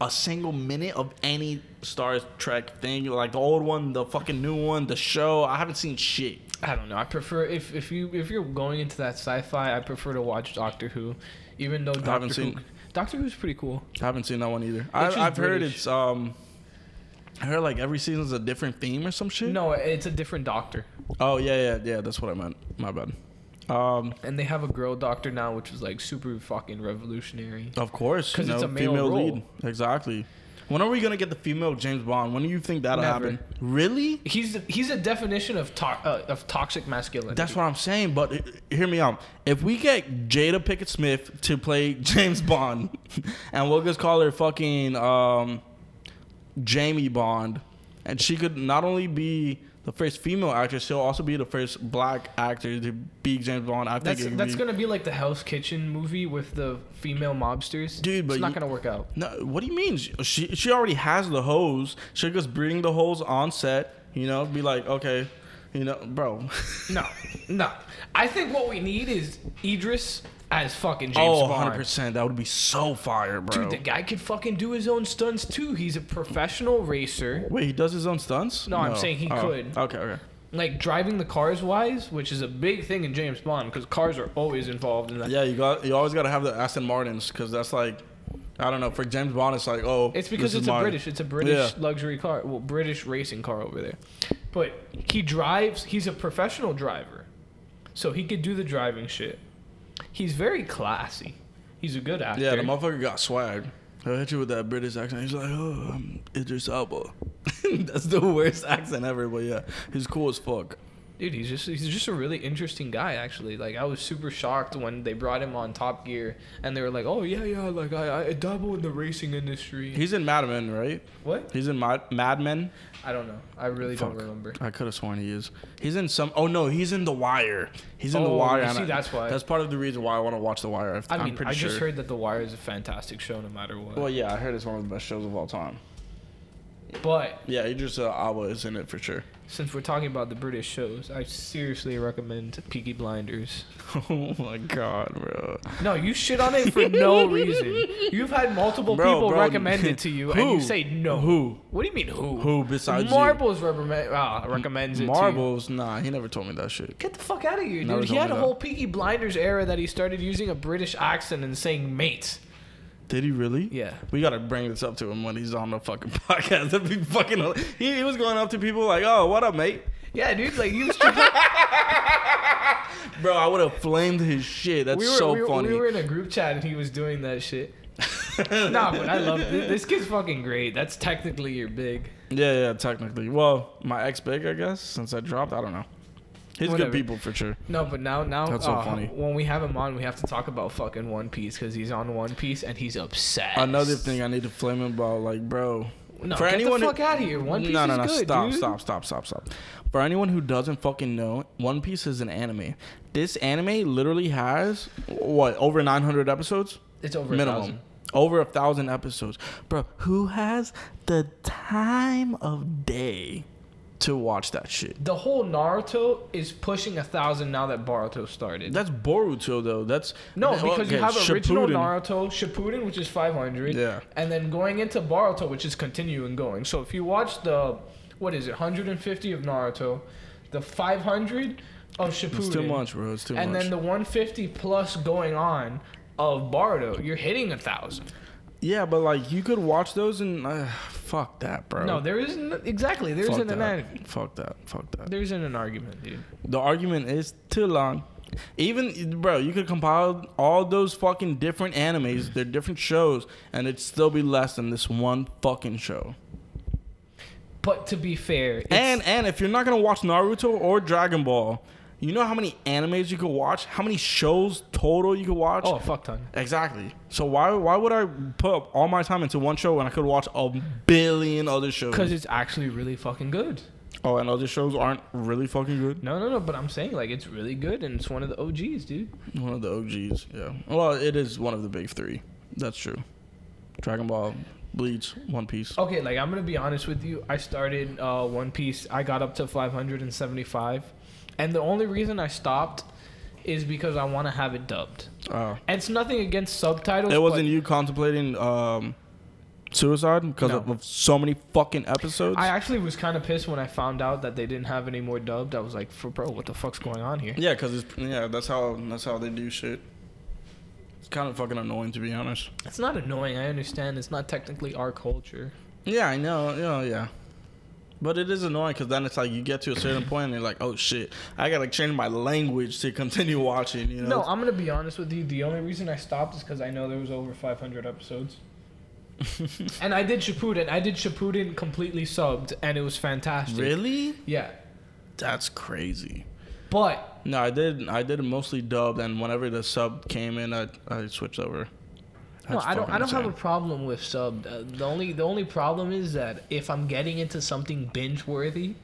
Speaker 2: a single minute of any Star Trek thing. Like the old one, the fucking new one, the show. I haven't seen shit.
Speaker 3: I don't know. I prefer if if you if you're going into that sci-fi, I prefer to watch Doctor Who, even though Doctor
Speaker 2: haven't
Speaker 3: Who,
Speaker 2: seen-
Speaker 3: Doctor Who's pretty cool.
Speaker 2: I haven't seen that one either. I, I've heard it's um. I heard like every season's a different theme or some shit.
Speaker 3: No, it's a different Doctor,
Speaker 2: Oh yeah, yeah, yeah. That's what I meant. My bad. Um,
Speaker 3: and they have a girl Doctor now, which is like super fucking revolutionary.
Speaker 2: of course,
Speaker 3: 'Cause
Speaker 2: you
Speaker 3: it's
Speaker 2: know,
Speaker 3: a male
Speaker 2: female
Speaker 3: role.
Speaker 2: lead. Exactly. When are we gonna get the female James Bond? When do you think that'll
Speaker 3: Never.
Speaker 2: happen? Really?
Speaker 3: He's he's a definition of to, uh, of toxic masculinity.
Speaker 2: That's what I'm saying. But uh, hear me out. If we get Jada Pinkett Smith to play [LAUGHS] James Bond, [LAUGHS] and we'll just call her fucking um, Jamie Bond, and she could not only be the first female actress. She'll also be the first black actor to be James Bond. I
Speaker 3: That's
Speaker 2: could
Speaker 3: that's
Speaker 2: be,
Speaker 3: gonna be like the Hell's Kitchen movie with the female mobsters.
Speaker 2: Dude, but
Speaker 3: it's not
Speaker 2: you-
Speaker 3: gonna work out.
Speaker 2: No, what do you mean? She she already has the hose. She'll just bring the hose on set. You know, be like, okay, you know, bro. [LAUGHS]
Speaker 3: No, no. I think what we need is Idris as fucking James
Speaker 2: oh,
Speaker 3: Bond.
Speaker 2: 100 percent. That would be so fire, bro.
Speaker 3: Dude, the guy could fucking do his own stunts too. He's a professional racer.
Speaker 2: Wait, he does his own stunts?
Speaker 3: No, I'm saying he
Speaker 2: Oh,
Speaker 3: could.
Speaker 2: Okay, okay.
Speaker 3: Like driving the cars wise, which is a big thing in James Bond because cars are always involved in that.
Speaker 2: Yeah, you got you always got to have the Aston Martins because that's like, I don't know. For James Bond, it's like, oh,
Speaker 3: It's because it's a
Speaker 2: mine.
Speaker 3: British. It's a British
Speaker 2: Yeah.
Speaker 3: luxury car. Well, British racing car over there. But he drives. He's a professional driver, so he could do the driving shit. He's very classy. He's a good actor.
Speaker 2: Yeah, the motherfucker got swag. He'll hit you with that British accent. He's like, oh, I'm Idris Elba. [LAUGHS] that's the worst accent ever, but yeah, he's cool as fuck.
Speaker 3: Dude, he's just he's just a really interesting guy actually. Like I was super shocked when they brought him on Top Gear and they were like, "Oh yeah, yeah, like I I dabble in the racing industry."
Speaker 2: He's in Mad Men, right?
Speaker 3: what?
Speaker 2: He's in Mad, Mad Men.
Speaker 3: I don't know. I really don't
Speaker 2: Fuck.
Speaker 3: remember.
Speaker 2: I could have sworn he is. He's in some. Oh no, he's in The Wire. He's in The
Speaker 3: Oh,
Speaker 2: Wire.
Speaker 3: you
Speaker 2: and
Speaker 3: see,
Speaker 2: I-
Speaker 3: that's why.
Speaker 2: That's part of the reason why I want to watch The Wire.
Speaker 3: I
Speaker 2: I'm
Speaker 3: mean, I
Speaker 2: sure.
Speaker 3: just heard that The Wire is a fantastic show no matter what.
Speaker 2: Well, yeah, I heard it's one of the best shows of all time.
Speaker 3: But
Speaker 2: Yeah, Idris uh, Elba is in it for sure.
Speaker 3: Since we're talking about the British shows, I seriously recommend Peaky Blinders. [LAUGHS]
Speaker 2: oh my god, bro.
Speaker 3: No, you shit on it for no [LAUGHS] reason. You've had multiple
Speaker 2: Bro,
Speaker 3: people
Speaker 2: bro,
Speaker 3: recommend [LAUGHS] it to you, and you say no.
Speaker 2: Who?
Speaker 3: What do you mean who?
Speaker 2: Who besides you?
Speaker 3: Marbles recommend, ah, recommends it to you.
Speaker 2: Marbles? Nah, he never told me that shit.
Speaker 3: Get the fuck out of here,
Speaker 2: Never
Speaker 3: dude. He had a
Speaker 2: that.
Speaker 3: whole Peaky Blinders era that he started using a British accent and saying mate.
Speaker 2: Did he really?
Speaker 3: Yeah.
Speaker 2: We gotta bring this up to him when he's on the fucking [LAUGHS] podcast. That'd be fucking. He, he was going up to people like, "Oh, what up, mate?"
Speaker 3: Yeah, dude, like you [LAUGHS]
Speaker 2: Bro, I would have flamed his shit. That's
Speaker 3: we were,
Speaker 2: so
Speaker 3: we, were,
Speaker 2: funny.
Speaker 3: we were in a group chat and he was doing that shit. [LAUGHS] nah, but I love this, this kid's fucking great. That's technically your big.
Speaker 2: yeah, yeah, technically. Well, my ex big, I guess, since I dropped. I don't know. He's
Speaker 3: Whatever.
Speaker 2: good people for sure.
Speaker 3: No, but now now
Speaker 2: That's so
Speaker 3: uh,
Speaker 2: funny.
Speaker 3: when we have him on, we have to talk about fucking One Piece because he's on One Piece and he's obsessed.
Speaker 2: Another thing I need to flame him about, like, bro.
Speaker 3: No,
Speaker 2: for
Speaker 3: get
Speaker 2: anyone
Speaker 3: the
Speaker 2: who-
Speaker 3: fuck out of here. One Piece
Speaker 2: no, no,
Speaker 3: is
Speaker 2: no,
Speaker 3: good,
Speaker 2: stop,
Speaker 3: dude.
Speaker 2: stop, stop, stop, stop. For anyone who doesn't fucking know, One Piece is an anime. This anime literally has what over 900 episodes
Speaker 3: It's over a
Speaker 2: minimum.
Speaker 3: thousand.
Speaker 2: Over a thousand episodes, bro. Who has the time of day to watch that shit?
Speaker 3: The whole Naruto is pushing a thousand now that Boruto started.
Speaker 2: That's Boruto though. That's
Speaker 3: No, because you
Speaker 2: okay,
Speaker 3: have original
Speaker 2: Shippuden.
Speaker 3: Naruto, Shippuden, which is 500,
Speaker 2: Yeah.
Speaker 3: and then going into Boruto, which is continuing going. So if you watch the, what is it, 150 of Naruto, the 500 of Shippuden,
Speaker 2: It's too much, bro. It's too
Speaker 3: and
Speaker 2: much.
Speaker 3: then the 150 plus going on of Boruto, you're hitting a thousand.
Speaker 2: Yeah, but like you could watch those and uh, fuck that, bro.
Speaker 3: No, there isn't exactly. There
Speaker 2: fuck
Speaker 3: isn't
Speaker 2: that.
Speaker 3: an argument.
Speaker 2: Fuck that. Fuck that.
Speaker 3: There isn't an argument, dude.
Speaker 2: The argument is too long. Even bro, you could compile all those fucking different animes, they're different shows, and it'd still be less than this one fucking show.
Speaker 3: But to be fair, it's,
Speaker 2: And and if you're not gonna watch Naruto or Dragon Ball, you know how many animes you could watch? How many shows total you could watch?
Speaker 3: oh, a fuck ton.
Speaker 2: Exactly. So why why would I put up all my time into one show when I could watch a billion other shows?
Speaker 3: Because it's actually really fucking good.
Speaker 2: oh, and other shows aren't really fucking good.
Speaker 3: No, no, no. But I'm saying like it's really good and it's one of the OGs, dude.
Speaker 2: One of the OGs, yeah. Well, it is one of the big three. That's true. Dragon Ball, Bleach, One Piece.
Speaker 3: Okay, like I'm gonna be honest with you. I started uh, One Piece. I got up to 575, and the only reason I stopped is because I want to have it dubbed.
Speaker 2: Uh,
Speaker 3: And it's nothing against subtitles.
Speaker 2: it wasn't you contemplating um, suicide because
Speaker 3: No.
Speaker 2: of, so many fucking episodes.
Speaker 3: I actually was kind of pissed when I found out that they didn't have any more dubbed. I was like, "For bro, what the fuck's going on here?"
Speaker 2: yeah, because it's yeah, that's how that's how they do shit. It's kind of fucking annoying to be honest.
Speaker 3: It's not annoying. I understand. It's not technically our culture.
Speaker 2: Yeah, I know. Yeah, yeah. But it is annoying because then it's like you get to a certain point and you're like, oh shit, I gotta change my language to continue watching. You know?
Speaker 3: No, I'm gonna be honest with you. The only reason I stopped is because I know there was over 500 episodes. [LAUGHS] and I did Shippuden. I did Shippuden completely subbed, and it was fantastic.
Speaker 2: really?
Speaker 3: Yeah,
Speaker 2: That's crazy.
Speaker 3: but
Speaker 2: No, I did. I did mostly dubbed, and whenever the sub came in, I I switched over.
Speaker 3: No, I don't. I don't have a problem with sub. Uh, the only the only problem is that if I'm getting into something binge worthy,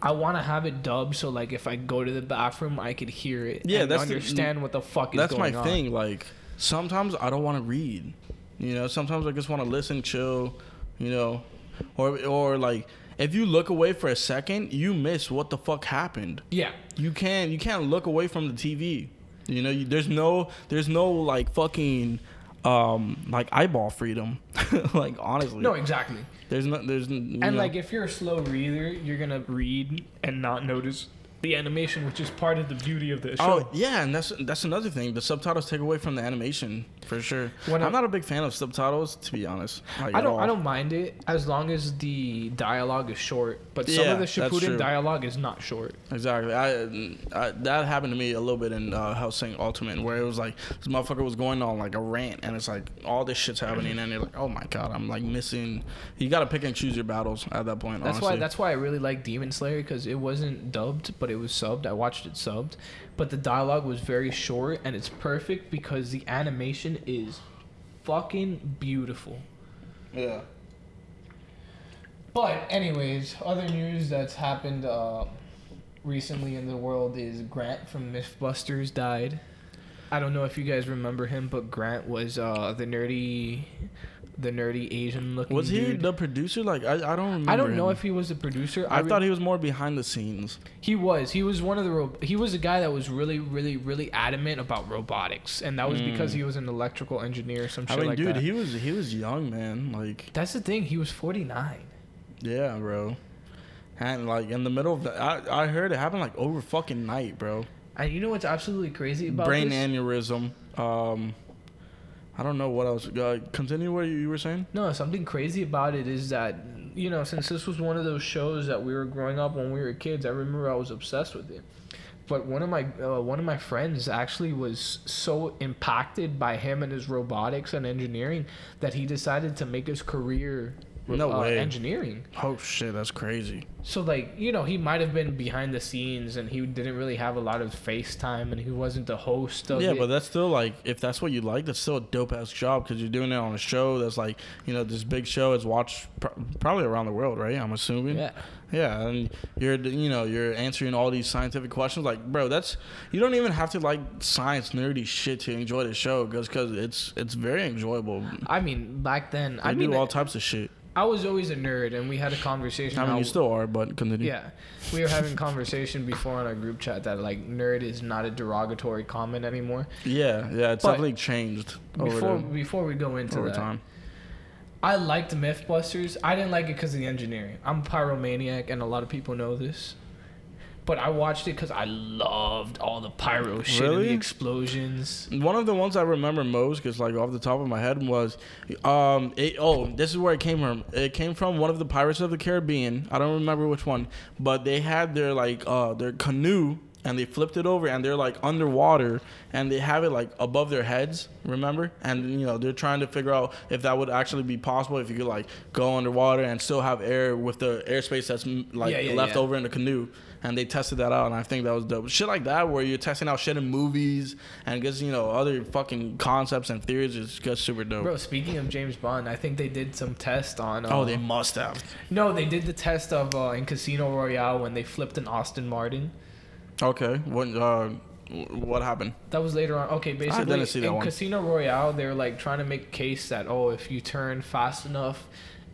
Speaker 3: I want to have it dubbed so like if I go to the bathroom, I could hear it.
Speaker 2: Yeah,
Speaker 3: and
Speaker 2: that's the-
Speaker 3: understand what the fuck is
Speaker 2: That's my
Speaker 3: on.
Speaker 2: thing. Like sometimes I don't want to read. You know, sometimes I just want to listen, chill. You know, or or like if you look away for a second, you miss what the fuck happened.
Speaker 3: Yeah.
Speaker 2: You can't you can't look away from the TV. You know, you, there's no there's no like fucking um like eyeball freedom. [LAUGHS] like honestly,
Speaker 3: No, exactly.
Speaker 2: there's no there's
Speaker 3: And
Speaker 2: know.
Speaker 3: like if you're a slow reader, you're gonna read and not notice the animation, which is part of the beauty of the show.
Speaker 2: Oh yeah, and that's that's another thing. The subtitles take away from the animation for sure.
Speaker 3: When
Speaker 2: I'm
Speaker 3: I-
Speaker 2: not a big fan of subtitles, to be honest. Like,
Speaker 3: I don't. I don't mind it as long as the dialogue is short. But some
Speaker 2: Yeah,
Speaker 3: of the. Shippuden dialogue is not short.
Speaker 2: Exactly. I, I that happened to me a little bit in uh, Hellsing Ultimate, where it was like this motherfucker was going on like a rant, and it's like all this shit's happening, and you're like, oh my god, I'm like missing. You got to pick and choose your battles at that point.
Speaker 3: That's
Speaker 2: honestly.
Speaker 3: why. That's why I really like Demon Slayer because it wasn't dubbed, but it was subbed. I watched it subbed, but the dialogue was very short, and it's perfect because the animation is fucking beautiful.
Speaker 2: yeah.
Speaker 3: But anyways, other news that's happened uh, recently in the world is Grant from MythBusters died. I don't know if you guys remember him, but Grant was uh, the nerdy, the nerdy Asian looking.
Speaker 2: Was he
Speaker 3: dude.
Speaker 2: the producer? Like I, I don't remember.
Speaker 3: I don't know
Speaker 2: him.
Speaker 3: if he was the producer.
Speaker 2: I,
Speaker 3: re-
Speaker 2: thought he was more behind the scenes.
Speaker 3: he was. He was one of the. Ro- he was a guy that was really, really, really adamant about robotics, and that was because he was an electrical engineer or some
Speaker 2: Mm. I mean,
Speaker 3: like
Speaker 2: dude,
Speaker 3: that.
Speaker 2: he was he was young, man. Like
Speaker 3: That's the thing. He was forty nine.
Speaker 2: yeah, bro. And like in the middle of the, I, I heard it happened like over fucking night, bro.
Speaker 3: And you know what's absolutely crazy about
Speaker 2: Brain
Speaker 3: this?
Speaker 2: aneurysm. Um, I don't know what else. Uh, continue what you were saying.
Speaker 3: No, something crazy about it is that you know, since this was one of those shows that we were growing up when we were kids, I remember I was obsessed with it. But one of my uh, one of my friends actually was so impacted by him and his robotics and engineering that he decided to make his career
Speaker 2: No
Speaker 3: uh,
Speaker 2: way.
Speaker 3: engineering.
Speaker 2: Oh shit, that's crazy.
Speaker 3: So like you know he might have been behind the scenes and he didn't really have a lot of face time and he wasn't the host of
Speaker 2: yeah,
Speaker 3: it.
Speaker 2: but that's still like if that's what you like, that's still a dope ass job because you're doing it on a show that's like you know this big show is watched pr- probably around the world, right? I'm assuming.
Speaker 3: yeah.
Speaker 2: Yeah, and you're you know you're answering all these scientific questions. Like, bro, that's you don't even have to like science nerdy shit to enjoy the show because cause it's it's very enjoyable.
Speaker 3: I mean back then
Speaker 2: I
Speaker 3: I mean
Speaker 2: do all types of shit.
Speaker 3: I was always a nerd and we had a conversation.
Speaker 2: I mean,
Speaker 3: how-
Speaker 2: you still are, but continue.
Speaker 3: Yeah, we were having conversation before on our group chat that like nerd is not a derogatory comment anymore.
Speaker 2: yeah, yeah. It's
Speaker 3: But
Speaker 2: definitely changed over
Speaker 3: Before
Speaker 2: the,
Speaker 3: before we go into
Speaker 2: over
Speaker 3: that,
Speaker 2: time.
Speaker 3: I liked MythBusters. I didn't like it because of the engineering. I'm a pyromaniac, and a lot of people know this. But I watched it because I loved all the pyro shit and the explosions.
Speaker 2: One of the ones I remember most, because like off the top of my head, was, um, it, oh, this is where it came from. It came from one of the Pirates of the Caribbean. I don't remember which one, but they had their like uh their canoe and they flipped it over and they're like underwater and they have it like above their heads. Remember? And you know they're trying to figure out if that would actually be possible if you could like go underwater and still have air with the airspace that's like
Speaker 3: Yeah, yeah,
Speaker 2: left
Speaker 3: yeah.
Speaker 2: over in the canoe and they tested that out and i think that was dope shit like that where you're testing out shit in movies and gets you know other fucking concepts and theories is just super dope
Speaker 3: Bro, speaking of James Bond, I think they did some test on. Uh,
Speaker 2: oh they must have
Speaker 3: no, they did the test of uh, in Casino Royale when they flipped an Aston Martin.
Speaker 2: okay what uh what happened
Speaker 3: That was later on. Okay, basically
Speaker 2: didn't see that
Speaker 3: in
Speaker 2: one.
Speaker 3: Casino Royale, they were like trying to make a case that oh, if you turn fast enough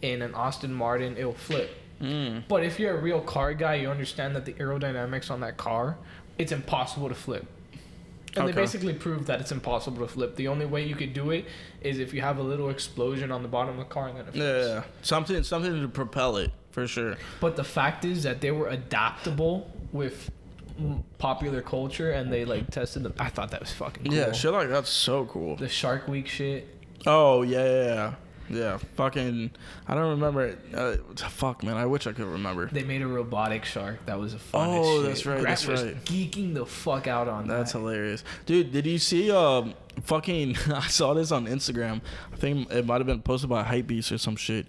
Speaker 3: in an Aston Martin, it'll flip.
Speaker 2: Mm.
Speaker 3: But if you're a real car guy, you understand that the aerodynamics on that car, it's impossible to flip. And they basically proved that it's impossible to flip. The only way you could do it is if you have a little explosion on the bottom of the car and then it
Speaker 2: yeah,
Speaker 3: flips.
Speaker 2: yeah, yeah. something something to propel it for sure
Speaker 3: But the fact is that they were adaptable with popular culture and they like tested them. I thought that was fucking cool.
Speaker 2: yeah shit like that's so cool
Speaker 3: The Shark Week shit.
Speaker 2: oh yeah yeah yeah yeah fucking i don't remember it uh, fuck man i wish i could remember
Speaker 3: They made a robotic shark that was a fun.
Speaker 2: Oh,
Speaker 3: shit.
Speaker 2: that's right,
Speaker 3: Grant
Speaker 2: that's
Speaker 3: was
Speaker 2: right.
Speaker 3: Geeking the fuck out on
Speaker 2: That's
Speaker 3: that.
Speaker 2: hilarious, dude. Did you see? Um, fucking, [LAUGHS] I saw this on Instagram. I think it might have been posted by Hypebeast or some shit.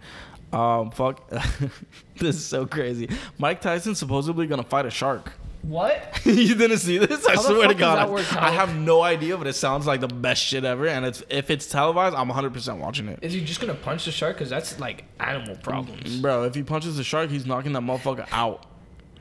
Speaker 2: Um, fuck, [LAUGHS] this is so crazy. Mike Tyson supposedly gonna fight a shark.
Speaker 3: What? [LAUGHS]
Speaker 2: you didn't see this? I
Speaker 3: How
Speaker 2: swear to God,
Speaker 3: work
Speaker 2: I have no idea, but it sounds like the best shit ever. And it's if it's televised, I'm 100 percent watching it.
Speaker 3: Is he just gonna punch the shark? Cause that's like animal problems.
Speaker 2: Mm, bro, if he punches the shark, he's knocking that motherfucker out.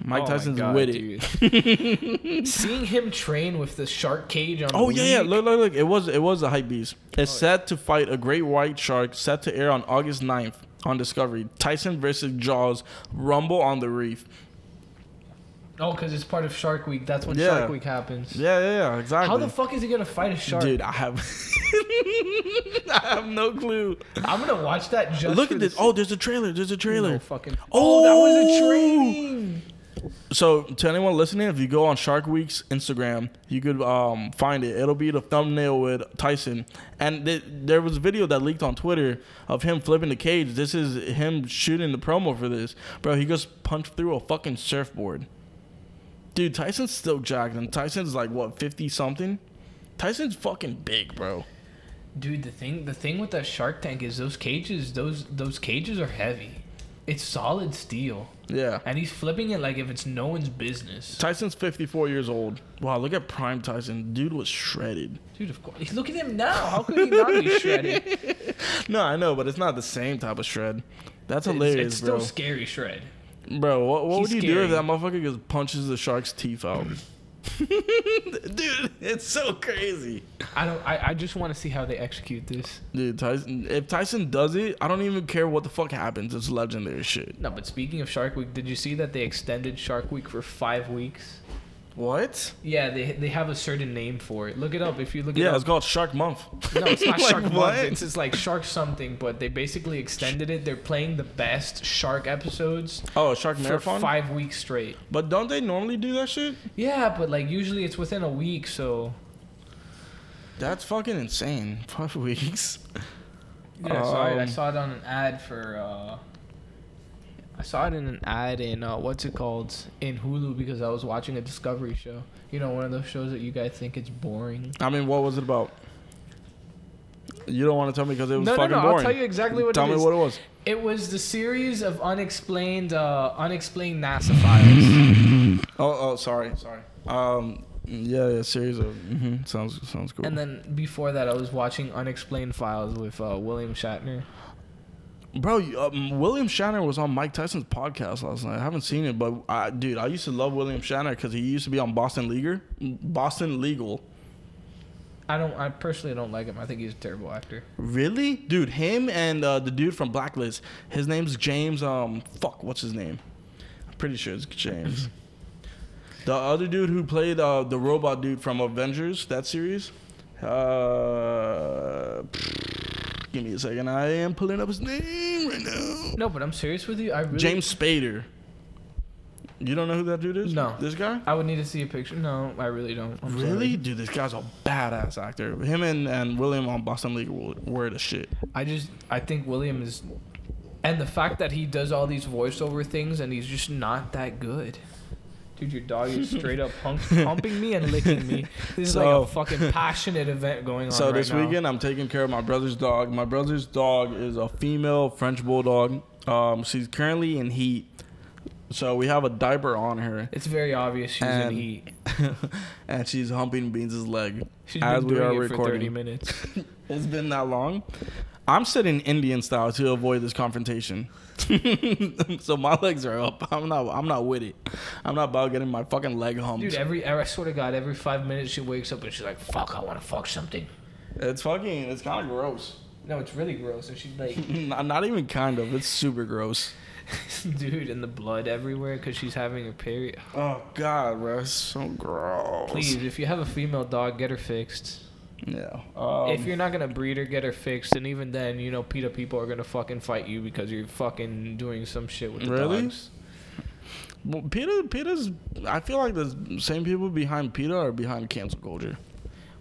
Speaker 2: Mike
Speaker 3: Oh
Speaker 2: Tyson's
Speaker 3: God,
Speaker 2: with it. [LAUGHS]
Speaker 3: Seeing him train with the shark cage on.
Speaker 2: Oh yeah, yeah. Look, look, look. It was it was a hype beast. It's
Speaker 3: Oh,
Speaker 2: set to fight a great white shark set to air on August 9th on Discovery. Tyson versus Jaws Rumble on the Reef.
Speaker 3: Oh, because it's part of Shark Week. That's when
Speaker 2: Yeah.
Speaker 3: Shark Week happens.
Speaker 2: Yeah, yeah, yeah. Exactly.
Speaker 3: How the fuck is he gonna fight a shark?
Speaker 2: Dude, I have [LAUGHS] I have no clue.
Speaker 3: I'm gonna watch that. Just
Speaker 2: Look
Speaker 3: for
Speaker 2: at
Speaker 3: the
Speaker 2: this. Oh, there's a trailer. There's a trailer.
Speaker 3: No fucking.
Speaker 2: Oh!
Speaker 3: Oh, that was a training.
Speaker 2: So to anyone listening, if you go on Shark Week's Instagram, you could um, find it. It'll be the thumbnail with Tyson, and th- there was a video that leaked on Twitter of him flipping the cage. This is him shooting the promo for this, bro. He just punched through a fucking surfboard. Dude, Tyson's still jacked, and Tyson's like what fifty something. Tyson's fucking big, bro.
Speaker 3: Dude, the thing, the thing with that Shark Tank is those cages. Those those cages are heavy. It's solid steel,
Speaker 2: Yeah.
Speaker 3: and he's flipping it like if it's no one's business.
Speaker 2: Tyson's 54 years old. Wow, look at prime Tyson. Dude was shredded.
Speaker 3: Dude, of course. Look at him now. How could he not be [LAUGHS] shredded?
Speaker 2: No, I know, but it's not the same type of shred. That's
Speaker 3: It's,
Speaker 2: hilarious,
Speaker 3: it's still
Speaker 2: bro.
Speaker 3: scary shred.
Speaker 2: Bro, what, what would
Speaker 3: He's
Speaker 2: you do if that motherfucker just punches the shark's teeth out? [LAUGHS] Dude, it's so crazy.
Speaker 3: I don't. I, I just want to see how they execute this.
Speaker 2: Dude, Tyson, if Tyson does it, I don't even care what the fuck happens. It's legendary shit.
Speaker 3: No, but speaking of Shark Week, did you see that they extended Shark Week for five weeks?
Speaker 2: What?
Speaker 3: Yeah, they they have a certain name for it. Look it up if you look it
Speaker 2: Yeah,
Speaker 3: up.
Speaker 2: it's called Shark Month.
Speaker 3: No, it's [LAUGHS] not
Speaker 2: Like,
Speaker 3: Shark Month. It's, it's like Shark something, but they basically extended it. They're playing the best Shark episodes
Speaker 2: Oh, Shark
Speaker 3: for
Speaker 2: Marathon?
Speaker 3: five weeks straight.
Speaker 2: But don't they normally do that shit?
Speaker 3: Yeah, but like usually it's within a week, so
Speaker 2: That's fucking insane. [LAUGHS] Five weeks.
Speaker 3: yeah. I saw it. I
Speaker 2: Um,
Speaker 3: saw it on an ad for. uh I saw it in an ad in uh, what's it called in Hulu because I was watching a Discovery show. You know, one of those shows that you guys think it's boring.
Speaker 2: I mean, what was it about? You don't want to tell me because it was
Speaker 3: No, no,
Speaker 2: fucking
Speaker 3: no.
Speaker 2: boring.
Speaker 3: I'll tell you exactly what
Speaker 2: Tell
Speaker 3: it
Speaker 2: me
Speaker 3: is.
Speaker 2: what it was.
Speaker 3: It was the series of unexplained, uh, unexplained NASA files.
Speaker 2: Oh, oh, sorry, sorry. Um, yeah, yeah, series of hmm sounds sounds cool.
Speaker 3: and then before that, I was watching Unexplained Files with uh, William Shatner.
Speaker 2: Bro, um, William Shatner was on Mike Tyson's podcast last night. I haven't seen it, but I, dude, I used to love William Shatner because he used to be on Boston Legal. Boston Legal.
Speaker 3: I don't. I personally don't like him. I think he's a terrible actor.
Speaker 2: Really, dude? Him and uh, the dude from Blacklist. His name's James. Um, fuck, what's his name? I'm pretty sure it's James. [LAUGHS] the other dude who played uh, the robot dude from Avengers, that series. Uh, give me a second. I am pulling up his name right now.
Speaker 3: No, but I'm serious with you. I really,
Speaker 2: James Spader. You don't know who that dude is?
Speaker 3: No.
Speaker 2: This guy?
Speaker 3: I would need to see a picture. No, I really don't. I'm sorry.
Speaker 2: really? Dude, this guy's a badass actor. Him and, and William on Boston Legal were, were the shit.
Speaker 3: I just. I think William is, and the fact that he does all these voiceover things and he's just not that good. Dude, your dog is [LAUGHS] straight up pump, pumping me and licking me. This is like
Speaker 2: So-
Speaker 3: a fucking passionate event going on.
Speaker 2: So
Speaker 3: right
Speaker 2: this
Speaker 3: now.
Speaker 2: weekend, I'm taking care of my brother's dog. My brother's dog is a female French bulldog. Um, she's currently in heat, so we have a diaper on her,
Speaker 3: It's very obvious she's
Speaker 2: And-
Speaker 3: in heat. [LAUGHS]
Speaker 2: and she's humping Beans' leg.
Speaker 3: She's
Speaker 2: as
Speaker 3: been
Speaker 2: we are
Speaker 3: for 30 minutes. [LAUGHS]
Speaker 2: It's been that long. I'm sitting Indian style to avoid this confrontation. [LAUGHS] so my legs are up. I'm not. I'm not with it. I'm not about getting my fucking leg humped.
Speaker 3: Dude, every I swear to God, every five minutes she wakes up and she's like, "Fuck, I want to fuck something."
Speaker 2: it's fucking. It's kind of gross.
Speaker 3: No, it's really gross. And she's like, [LAUGHS]
Speaker 2: not, not even kind of. It's super gross. [LAUGHS]
Speaker 3: dude, and the blood everywhere because she's having her period.
Speaker 2: Oh god, bro, it's so gross.
Speaker 3: Please, if you have a female dog, get her fixed.
Speaker 2: Yeah. Um,
Speaker 3: if you're not gonna breed her, get her fixed. And even then, you know, PETA people are gonna fucking fight you because you're fucking doing some shit with the
Speaker 2: Really?
Speaker 3: dogs.
Speaker 2: well, PETA, PETA's. I feel like the same people behind PETA are behind cancel culture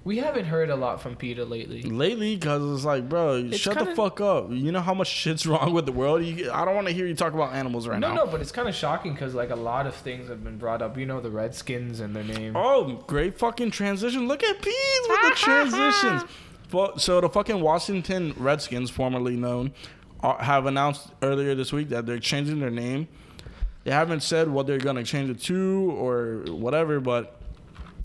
Speaker 3: We haven't heard a lot from PETA lately.
Speaker 2: lately, because it's like, bro,
Speaker 3: It's
Speaker 2: shut the
Speaker 3: kinda-
Speaker 2: fuck up. You know how much [LAUGHS] shit's wrong with the world. You, I don't want to hear you talk about animals right
Speaker 3: no,
Speaker 2: now.
Speaker 3: no, no, but it's kind of shocking because like a lot of things have been brought up. You know, the Redskins and their name.
Speaker 2: Oh, great fucking transition. Look at Peas with the [LAUGHS] transitions. So the fucking Washington Redskins, formerly known, are, have announced earlier this week that they're changing their name. They haven't said what they're gonna change it to or whatever, but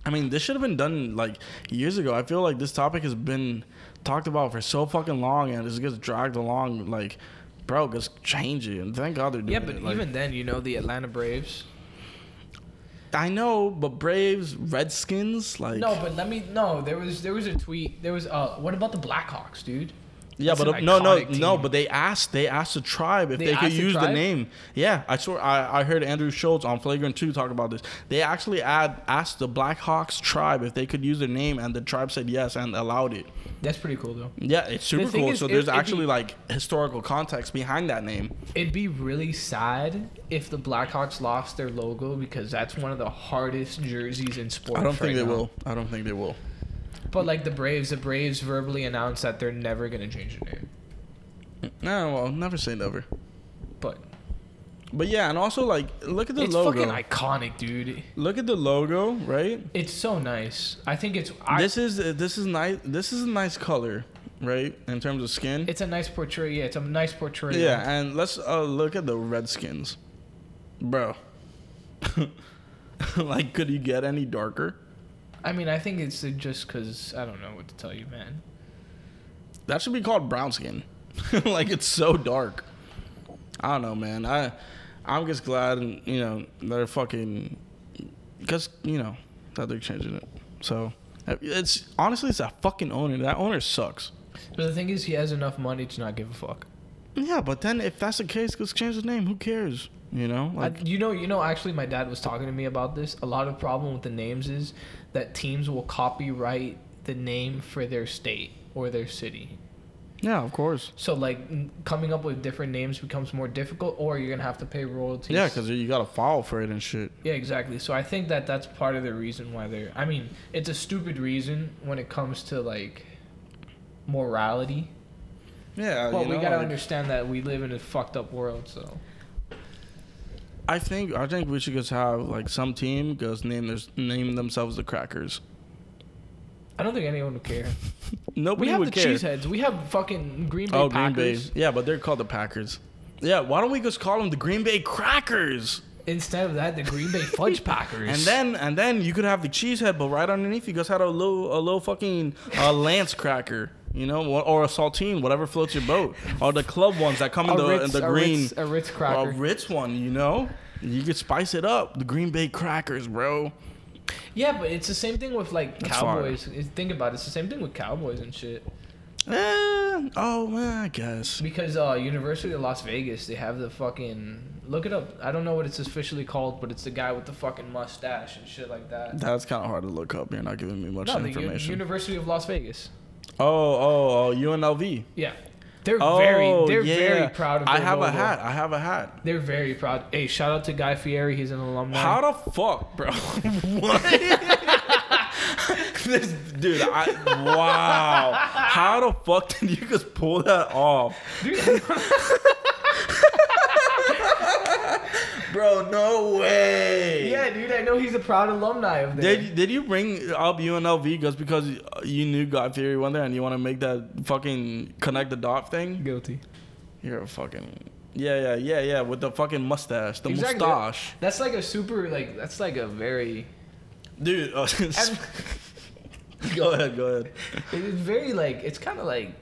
Speaker 2: I mean, this should have been done like years ago. I feel like this topic has been talked about for so fucking long, and it just gets dragged along. Like, bro, just change it. And thank God they're doing
Speaker 3: yeah, but
Speaker 2: it. Like,
Speaker 3: even then, you know, the Atlanta Braves.
Speaker 2: I know, but Braves, Redskins, like
Speaker 3: No, but let me no. There was there was a tweet. There was uh. What about the Blackhawks, dude?
Speaker 2: Yeah,
Speaker 3: That's
Speaker 2: but no, no,
Speaker 3: iconic
Speaker 2: no. But they asked, they asked the tribe if
Speaker 3: They
Speaker 2: they, could
Speaker 3: asked the
Speaker 2: use the name. Yeah, I saw. I, I heard Andrew Schulz on Flagrant Two talk about this. They actually add, asked the Blackhawks tribe if they could use their name, and the tribe said yes and allowed it.
Speaker 3: That's pretty cool though.
Speaker 2: Yeah, it's super cool.
Speaker 3: is,
Speaker 2: so
Speaker 3: it-
Speaker 2: there's
Speaker 3: be-
Speaker 2: actually like historical context behind that name.
Speaker 3: It'd be really sad if the Blackhawks lost their logo because that's one of the hardest jerseys in sports.
Speaker 2: I don't think
Speaker 3: right
Speaker 2: they
Speaker 3: now.
Speaker 2: will. I don't think they will.
Speaker 3: But like the Braves, the Braves verbally announced that they're never gonna change their name.
Speaker 2: No, well, never say never.
Speaker 3: But
Speaker 2: But yeah, and also like look at the
Speaker 3: it's
Speaker 2: logo.
Speaker 3: It's fucking iconic, dude.
Speaker 2: Look at the logo, right?
Speaker 3: It's so nice. I think it's I,
Speaker 2: this is this is nice. This is a nice color, right? In terms of skin.
Speaker 3: it's a nice portrayal. Yeah, it's a nice portrayal.
Speaker 2: Yeah, and let's uh, look at the Redskins, bro. [LAUGHS] like, could you get any darker?
Speaker 3: I mean, I think it's just because I don't know what to tell you, man.
Speaker 2: That should be called brown skin. [LAUGHS] like, it's so dark. I don't know, man. I, I'm just glad, you know, they're fucking, because you know that they're changing it. So it's honestly, it's that fucking owner. That owner sucks.
Speaker 3: But the thing is, he has enough money to not give a fuck.
Speaker 2: Yeah, but then if that's the case, just change the name. Who cares? You know,
Speaker 3: I,
Speaker 2: like
Speaker 3: you know, you know. Actually, my dad was talking to me about this. A lot of problem with the names is that teams will copyright the name for their state or their city.
Speaker 2: yeah, of course.
Speaker 3: So like coming up with different names becomes more difficult, or you're gonna have to pay royalties.
Speaker 2: Yeah, because you got to file for it and shit.
Speaker 3: yeah, exactly. So I think that that's part of the reason why they're. I mean, it's a stupid reason when it comes to like morality,
Speaker 2: Yeah,
Speaker 3: but
Speaker 2: you
Speaker 3: we
Speaker 2: know,
Speaker 3: gotta
Speaker 2: like-
Speaker 3: understand that we live in a fucked up world. So
Speaker 2: I think I think we should just have like some team goes name their, name themselves the Crackers.
Speaker 3: I don't think anyone would care. [LAUGHS]
Speaker 2: Nobody
Speaker 3: We have
Speaker 2: would
Speaker 3: the
Speaker 2: care.
Speaker 3: cheeseheads. We have fucking Green Bay
Speaker 2: oh,
Speaker 3: Packers.
Speaker 2: Green Bay. Yeah, but they're called the Packers. Yeah, why don't we just call them the Green Bay Crackers?
Speaker 3: Instead of that, the Green Bay Fudge [LAUGHS] Packers.
Speaker 2: And then and then you could have the cheesehead, but right underneath you guys had a little a little fucking uh, [LAUGHS] Lance cracker. You know, or or a saltine, whatever floats your boat, or the club ones that come in
Speaker 3: a
Speaker 2: the
Speaker 3: Ritz,
Speaker 2: in the
Speaker 3: a
Speaker 2: green,
Speaker 3: Ritz, a Ritz cracker, a.
Speaker 2: Ritz one. You know, you could spice it up. The Green Bay Crackers, bro.
Speaker 3: Yeah, but it's the same thing with like
Speaker 2: That's.
Speaker 3: Cowboys. It's- Think about it. It's the same thing with Cowboys and shit.
Speaker 2: Eh, oh, well, I guess.
Speaker 3: Because uh, University of Las Vegas, they have the fucking look it up. I don't know what it's officially called, but it's the guy with the fucking mustache and shit like that.
Speaker 2: That's kind of hard to look up. You're not giving me much
Speaker 3: No, the U-
Speaker 2: information.
Speaker 3: University of Las Vegas.
Speaker 2: oh, oh, oh, UNLV.
Speaker 3: Yeah, they're
Speaker 2: Oh,
Speaker 3: very they're
Speaker 2: yeah.
Speaker 3: very proud of.
Speaker 2: I have
Speaker 3: logo.
Speaker 2: a hat. I have a hat.
Speaker 3: They're very proud. Hey, shout out to Guy Fieri. He's an alumni.
Speaker 2: How the fuck, bro? [LAUGHS] what? [LAUGHS] this dude, I wow. How the fuck did you just pull that off,
Speaker 3: Dude, [LAUGHS]
Speaker 2: bro? No way.
Speaker 3: yeah, dude, I know he's a proud alumni of there.
Speaker 2: Did did you bring up UNLV just because you knew Guy Fieri went there and you want to make that fucking connect the dot thing?
Speaker 3: Guilty.
Speaker 2: You're a fucking yeah yeah yeah yeah with the fucking mustache, the
Speaker 3: Exactly.
Speaker 2: mustache,
Speaker 3: That's like a super like that's like a very
Speaker 2: dude. [LAUGHS] uh, [LAUGHS] go ahead, go ahead.
Speaker 3: it's very like it's kind of like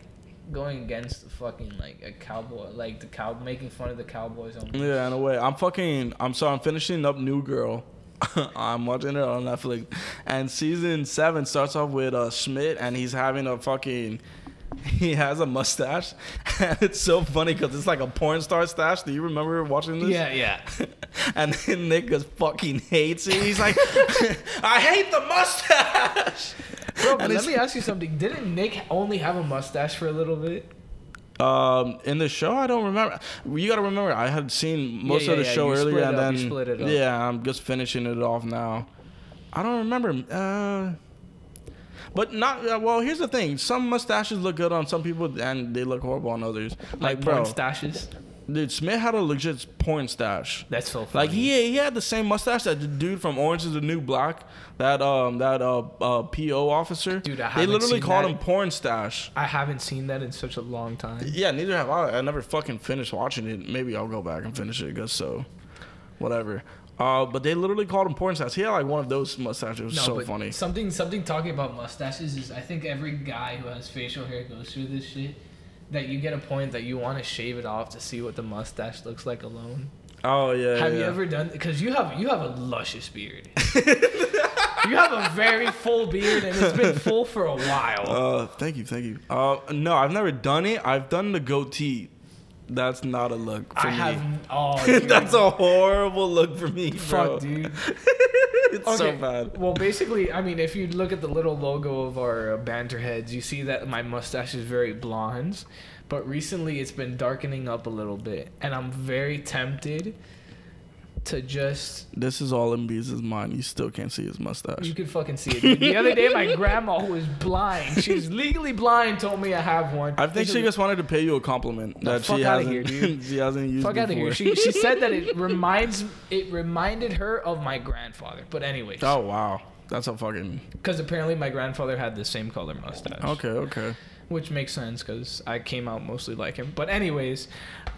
Speaker 3: going against the fucking like a cowboy like the cow making fun of the cowboys on
Speaker 2: Yeah, in a way. I'm fucking. I'm so I'm finishing up New Girl. [LAUGHS] I'm watching it on Netflix, and season seven starts off with uh, Schmidt, and he's having a fucking. [LAUGHS] He has a mustache, and [LAUGHS] it's so funny because it's like a porn star stash. Do you remember watching this?
Speaker 3: Yeah, yeah. [LAUGHS]
Speaker 2: and then Nick just fucking hates it. He's like, I hate the mustache.
Speaker 3: Bro, but let me ask you something. Didn't Nick only have a mustache for a little bit?
Speaker 2: Um, in the show, I don't remember. You got to remember, I had seen most
Speaker 3: yeah,
Speaker 2: of the
Speaker 3: yeah,
Speaker 2: show
Speaker 3: you
Speaker 2: earlier, and
Speaker 3: up,
Speaker 2: then
Speaker 3: you split it up.
Speaker 2: yeah, I'm just finishing it off now. I don't remember. Uh, but not uh, well. Here's the thing: some mustaches look good on some people, and they look horrible on others.
Speaker 3: Like
Speaker 2: Like, bro,
Speaker 3: porn stashes?
Speaker 2: dude, Schmidt had a legit porn stash.
Speaker 3: That's so funny.
Speaker 2: Like he he had the same mustache that the dude from Orange Is the New Black, that um that uh, uh PO officer.
Speaker 3: Dude, I
Speaker 2: they literally called
Speaker 3: that.
Speaker 2: him porn stash.
Speaker 3: I haven't seen that in such a long time.
Speaker 2: Yeah, neither have I. I never fucking finished watching it. Maybe I'll go back and finish it. I guess so. Whatever. Uh, but they literally called him porn stars. He had like one of those mustaches. It was so
Speaker 3: but
Speaker 2: funny.
Speaker 3: Something something talking about mustaches is I think every guy who has facial hair goes through this shit. That you get a point that you want to shave it off to see what the mustache looks like alone.
Speaker 2: Oh yeah.
Speaker 3: Have
Speaker 2: yeah.
Speaker 3: you ever done? Because you have you have a luscious beard. [LAUGHS] you have a very full beard, and it's been full for a while.
Speaker 2: Uh, thank you, thank you. Uh, no, I've never done it. I've done the goatee. That's not a look for
Speaker 3: I
Speaker 2: me.
Speaker 3: have. Oh. [LAUGHS]
Speaker 2: That's a horrible look for me, bro.
Speaker 3: fuck, dude. [LAUGHS]
Speaker 2: it's so bad.
Speaker 3: Well, basically, I mean, if you look at the little logo of our banter heads, you see that my mustache is very blonde, but recently it's been darkening up a little bit, and I'm very tempted to just.
Speaker 2: This is all in Beez's mind. You still can't see his mustache.
Speaker 3: You could fucking see it. dude. The other day, my grandma, who is blind, she's legally blind, told me I have one.
Speaker 2: I think she just wanted to pay you a compliment
Speaker 3: No,
Speaker 2: that
Speaker 3: fuck
Speaker 2: she hasn't.
Speaker 3: here, dude. [LAUGHS]
Speaker 2: she hasn't used.
Speaker 3: Fuck out of here. She she [LAUGHS] said that it reminds it reminded her of my grandfather. But anyways,
Speaker 2: oh wow, that's a fucking.
Speaker 3: because apparently my grandfather had the same color mustache.
Speaker 2: Okay, okay.
Speaker 3: Which makes sense because I came out mostly like him. But anyways,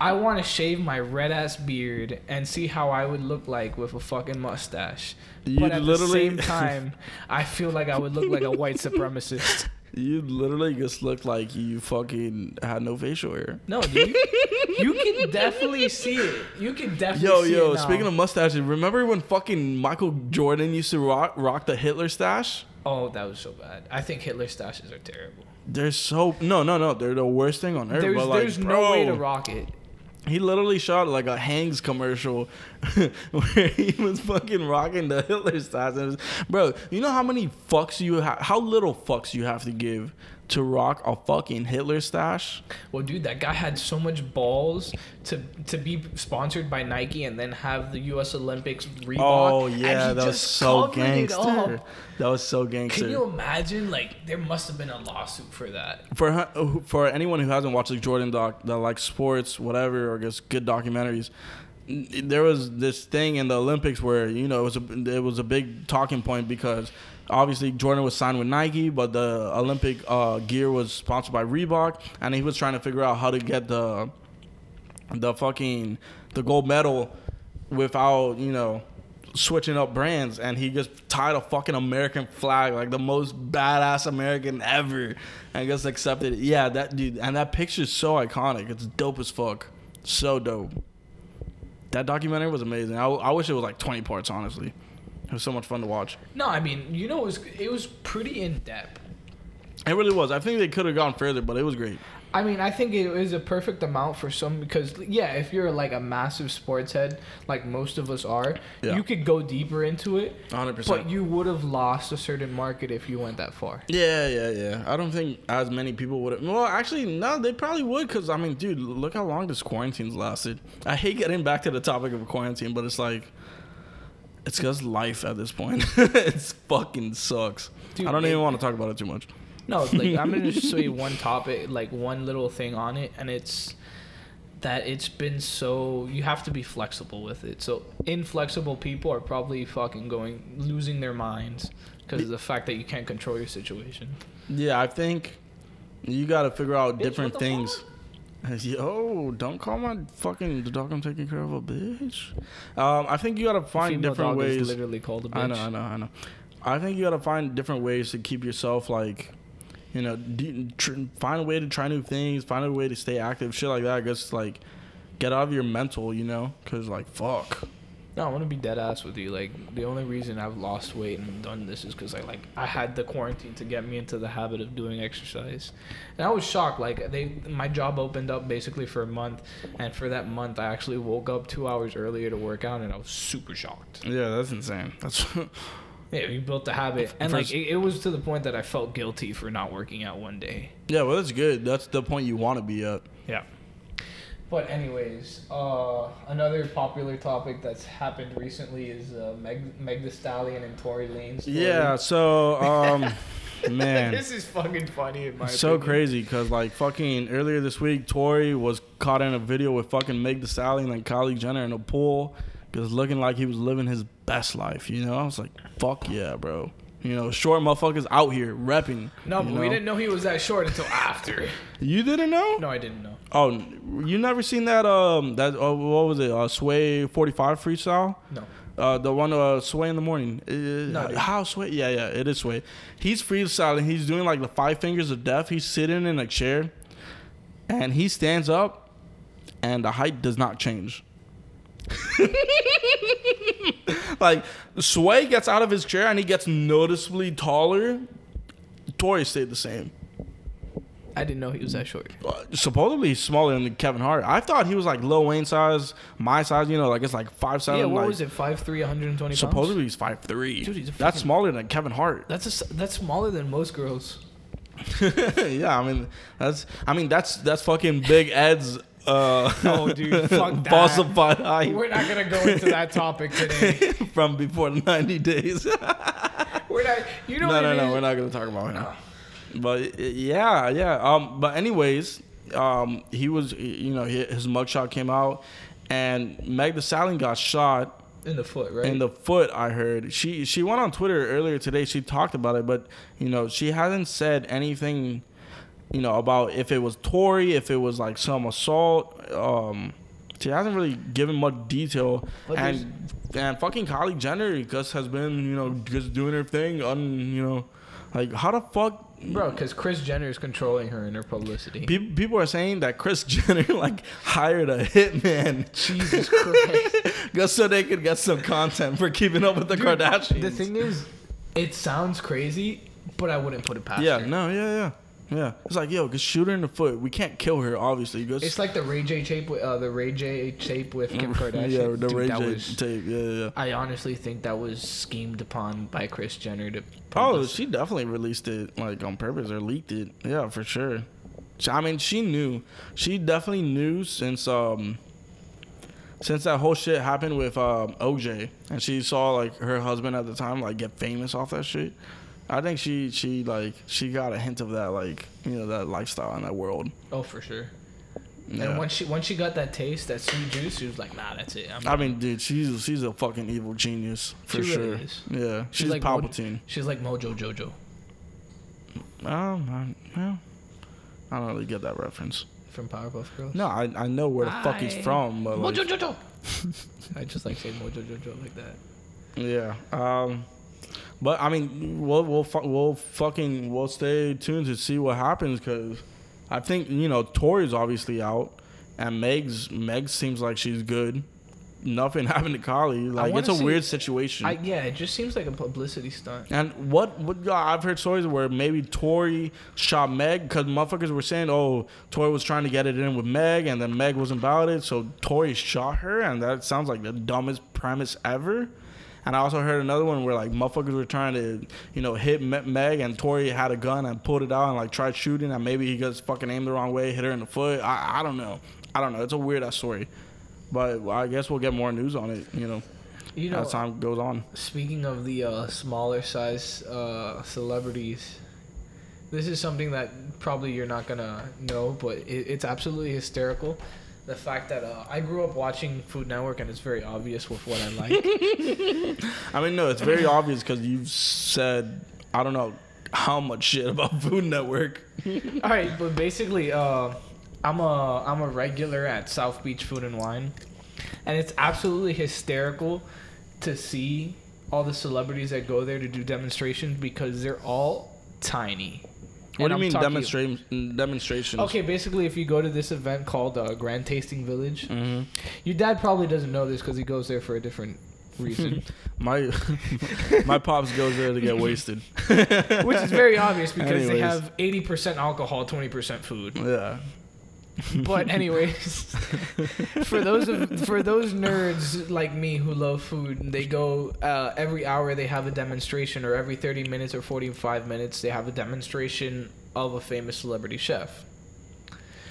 Speaker 3: I want to shave my red ass beard and see how I would look like with a fucking mustache.
Speaker 2: You
Speaker 3: but at
Speaker 2: literally-
Speaker 3: the same [LAUGHS] time, I feel like I would look like a white supremacist. [LAUGHS]
Speaker 2: You literally just look like you fucking had no facial hair.
Speaker 3: No, dude, you can definitely see it. You can definitely
Speaker 2: Yo, yo, speaking of mustaches, remember when fucking Michael Jordan used to rock, rock the Hitler stash?
Speaker 3: oh, that was so bad. I think Hitler stashes are terrible.
Speaker 2: They're so no, no, no. They're the worst thing on earth.
Speaker 3: There's
Speaker 2: but like,
Speaker 3: there's
Speaker 2: bro,
Speaker 3: no way to rock it.
Speaker 2: He literally shot like a Hanes commercial [LAUGHS] where he was fucking rocking the Hitler. Was- bro, you know how many fucks you have? How little fucks you have to give to rock a fucking Hitler stash?
Speaker 3: Well, dude, that guy had so much balls to to be sponsored by Nike and then have the U.S. Olympics Reebok.
Speaker 2: Oh
Speaker 3: and
Speaker 2: yeah, that was so gangster. That was so gangster.
Speaker 3: Can you imagine? Like, there must have been a lawsuit for that.
Speaker 2: for for anyone who hasn't watched the Jordan doc that like sports whatever or just good documentaries there was this thing in the Olympics where you know it was a it was a big talking point because obviously Jordan was signed with Nike but the Olympic uh, gear was sponsored by Reebok and he was trying to figure out how to get the the fucking the gold medal without you know switching up brands and he just tied a fucking American flag like the most badass American ever and just accepted it. Yeah, that dude and that picture's so iconic. It's dope as fuck. So dope. That documentary was amazing. I, I wish it was like 20 parts honestly. It was so much fun to watch.
Speaker 3: No, I mean, you know, it was it was pretty in depth.
Speaker 2: It really was. I think they could have gone further, but it was great.
Speaker 3: I mean, I think it is a perfect amount for some because yeah, if you're like a massive sports head, like most of us are,
Speaker 2: Yeah.
Speaker 3: you could go deeper into it.
Speaker 2: 100%.
Speaker 3: But you would have lost a certain market if you went that far.
Speaker 2: Yeah, yeah, yeah. I don't think as many people would. Well, actually, no, they probably would because I mean, dude, look how long this quarantine's lasted. I hate getting back to the topic of quarantine, but it's like, it's just life at this point. [LAUGHS] it's fucking sucks.
Speaker 3: Dude,
Speaker 2: I don't
Speaker 3: it-
Speaker 2: even want to talk about it too much.
Speaker 3: No, like I'm gonna just say [LAUGHS] one topic, like one little thing on it, and it's that it's been so you have to be flexible with it. So inflexible people are probably fucking going losing their minds because of the fact that you can't control your situation.
Speaker 2: Yeah, I think you got to figure out different
Speaker 3: what the
Speaker 2: things. [LAUGHS] Yo, don't call my fucking the dog I'm taking care of a bitch. Um, I think you got to find different ways.
Speaker 3: literally called a bitch.
Speaker 2: I know, I know, I know. I think you got to find different ways to keep yourself like, you know, d- tr- find a way to try new things, find a way to stay active, shit like that. Just like get out of your mental, you know, because like fuck.
Speaker 3: No, I want to be dead ass with you. Like the only reason I've lost weight and done this is because I like I had the quarantine to get me into the habit of doing exercise, and I was shocked. Like they, my job opened up basically for a month, and for that month I actually woke up two hours earlier to work out, and I was super shocked.
Speaker 2: Yeah, that's insane. That's [LAUGHS]
Speaker 3: Yeah, we built the habit, and
Speaker 2: First-
Speaker 3: like it, it was to the point that I felt guilty for not working out one day.
Speaker 2: yeah, well, that's good. That's the point you want to be at.
Speaker 3: Yeah. But anyways, uh, another popular topic that's happened recently is uh, Meg Meg The Stallion and Tory Lanez. story.
Speaker 2: Yeah. So, um, [LAUGHS] man.
Speaker 3: this is fucking funny in my
Speaker 2: so
Speaker 3: opinion.
Speaker 2: crazy because like fucking earlier this week, Tory was caught in a video with fucking Meg the Stallion and Kylie Jenner in a pool, because looking like he was living his best life. You know, I was like, fuck yeah, bro. You know, short motherfuckers out here repping.
Speaker 3: No, but we didn't know he was that short until after.
Speaker 2: You didn't know?
Speaker 3: No, I didn't know.
Speaker 2: Oh, you never seen that? Um, that uh, what was it? Uh, Sway forty five freestyle.
Speaker 3: No.
Speaker 2: Uh, the one uh, Sway in the morning. Uh,
Speaker 3: dude.
Speaker 2: how Sway? Yeah, yeah, it is Sway. He's freestyling. He's doing like the five fingers of death. He's sitting in a chair, and he stands up, and the height does not change. [LAUGHS] like Sway gets out of his chair and he gets noticeably taller. Tory stayed the same.
Speaker 3: I didn't know he was that short.
Speaker 2: Uh, Supposedly he's smaller than Kevin Hart. I thought he was like Lil Wayne size, my size. You know, like it's like five seven.
Speaker 3: yeah, what
Speaker 2: like,
Speaker 3: was it? 5'3", 120 pounds?
Speaker 2: Supposedly he's five three.
Speaker 3: Dude, he's
Speaker 2: That's smaller than Kevin Hart.
Speaker 3: That's a that's smaller than most girls. [LAUGHS]
Speaker 2: yeah, I mean that's I mean that's that's fucking Big Ed's uh
Speaker 3: No, dude, [LAUGHS] fuck that.
Speaker 2: falsified height
Speaker 3: We're not gonna go into that topic today. [LAUGHS]
Speaker 2: from before the 90 days. [LAUGHS]
Speaker 3: We're not. You know
Speaker 2: no,
Speaker 3: what
Speaker 2: no,
Speaker 3: it
Speaker 2: no, we're not gonna talk about him. But uh, yeah, yeah. Um, but anyways, um, he was, you know, his mugshot came out, and Meg The Stallion got shot
Speaker 3: in the foot, right?
Speaker 2: in the foot. I heard she she went on Twitter earlier today. She talked about it, but you know, she hasn't said anything, you know, about if it was Tory, if it was like some assault. Um, she hasn't really given much detail,
Speaker 3: But
Speaker 2: and and fucking Kylie Jenner just has been, you know, just doing her thing. On you know, like how the fuck.
Speaker 3: Bro, because Kris Jenner is controlling her in her publicity.
Speaker 2: People, people are saying that Kris [LAUGHS] Jenner like hired a hitman
Speaker 3: Jesus [LAUGHS] Christ.
Speaker 2: just so they could get some content for keeping up with the Kardashians.
Speaker 3: The thing is, it sounds crazy, but I wouldn't put it past
Speaker 2: Yeah,
Speaker 3: her.
Speaker 2: no, yeah, yeah, yeah. It's like, yo, just shoot her in the foot. We can't kill her, obviously. Just,
Speaker 3: It's like the Ray J tape with uh, the Ray J tape with Kim [LAUGHS] Kardashian.
Speaker 2: yeah, the
Speaker 3: Dude,
Speaker 2: Ray J
Speaker 3: was-
Speaker 2: tape. Yeah, yeah.
Speaker 3: I honestly think that was schemed upon by Kris Jenner to.
Speaker 2: Oh, she definitely released it like on purpose or leaked it. Yeah, for sure. I mean, she knew. She definitely knew since um since that whole shit happened with um OJ, and she saw like her husband at the time like get famous off that shit. I think she she like she got a hint of that like you know that lifestyle in that world.
Speaker 3: Oh, for sure.
Speaker 2: Yeah.
Speaker 3: And once she once she got that taste, that sweet juice, she was like, "Nah, that's it." I'm
Speaker 2: I mean, dude, she's she's a fucking evil genius for
Speaker 3: She
Speaker 2: sure.
Speaker 3: really.
Speaker 2: Yeah, she's,
Speaker 3: like Mo-
Speaker 2: Palpatine.
Speaker 3: she's like Mojo Jojo
Speaker 2: Um, I, well, I don't really get that reference.
Speaker 3: from Powerpuff Girls.
Speaker 2: No, I I know where the fuck he's from, but like,
Speaker 3: Mojo Jojo. [LAUGHS] I just like saying Mojo Jojo like that.
Speaker 2: yeah. Um, but I mean, we'll we'll fu- we'll fucking we'll stay tuned to see what happens because I think you know Tory's obviously out, and Meg's Meg seems like she's good. Nothing [LAUGHS] happened to Kylie. Like it's a
Speaker 3: see-
Speaker 2: weird situation.
Speaker 3: I, yeah, it just seems like a publicity stunt.
Speaker 2: And what, what I've heard stories where maybe Tory shot Meg because motherfuckers were saying, oh, Tory was trying to get it in with Meg, and then Meg wasn't about it, so Tory shot her, and that sounds like the dumbest premise ever. And I also heard another one where like motherfuckers were trying to, you know, hit Meg, and Tory had a gun and pulled it out and like tried shooting, and maybe he just fucking aimed the wrong way, hit her in the foot. I, I don't know, I don't know. It's a weird ass story, but I guess we'll get more news on it, you know,
Speaker 3: You know,
Speaker 2: as time goes on.
Speaker 3: Speaking of the uh, smaller size uh, celebrities, this is something that probably you're not gonna know, but it, it's absolutely hysterical. The fact that uh, I grew up watching Food Network, and it's very obvious with what I like. [LAUGHS]
Speaker 2: I mean, no, it's very obvious because you've said I don't know how much shit about [LAUGHS] Food Network.
Speaker 3: All right, but basically, uh, I'm a I'm a regular at South Beach Food and Wine, and it's absolutely hysterical to see all the celebrities that go there to do demonstrations because they're all tiny.
Speaker 2: What
Speaker 3: And
Speaker 2: do you
Speaker 3: I'm
Speaker 2: mean
Speaker 3: talking-
Speaker 2: demonstration demonstrations?
Speaker 3: Okay, basically, if you go to this event called uh, Grand Tasting Village,
Speaker 2: hmm
Speaker 3: your dad probably doesn't know this because he goes there for a different reason, [LAUGHS]
Speaker 2: My [LAUGHS] my pops goes there to get wasted. [LAUGHS]
Speaker 3: which is very obvious because they have eighty percent alcohol, twenty percent food.
Speaker 2: Yeah.
Speaker 3: But [LAUGHS] anyways, for those of for those nerds like me who love food, they go uh, every hour. They have a demonstration, or every thirty minutes or forty five minutes, they have a demonstration of a famous celebrity chef.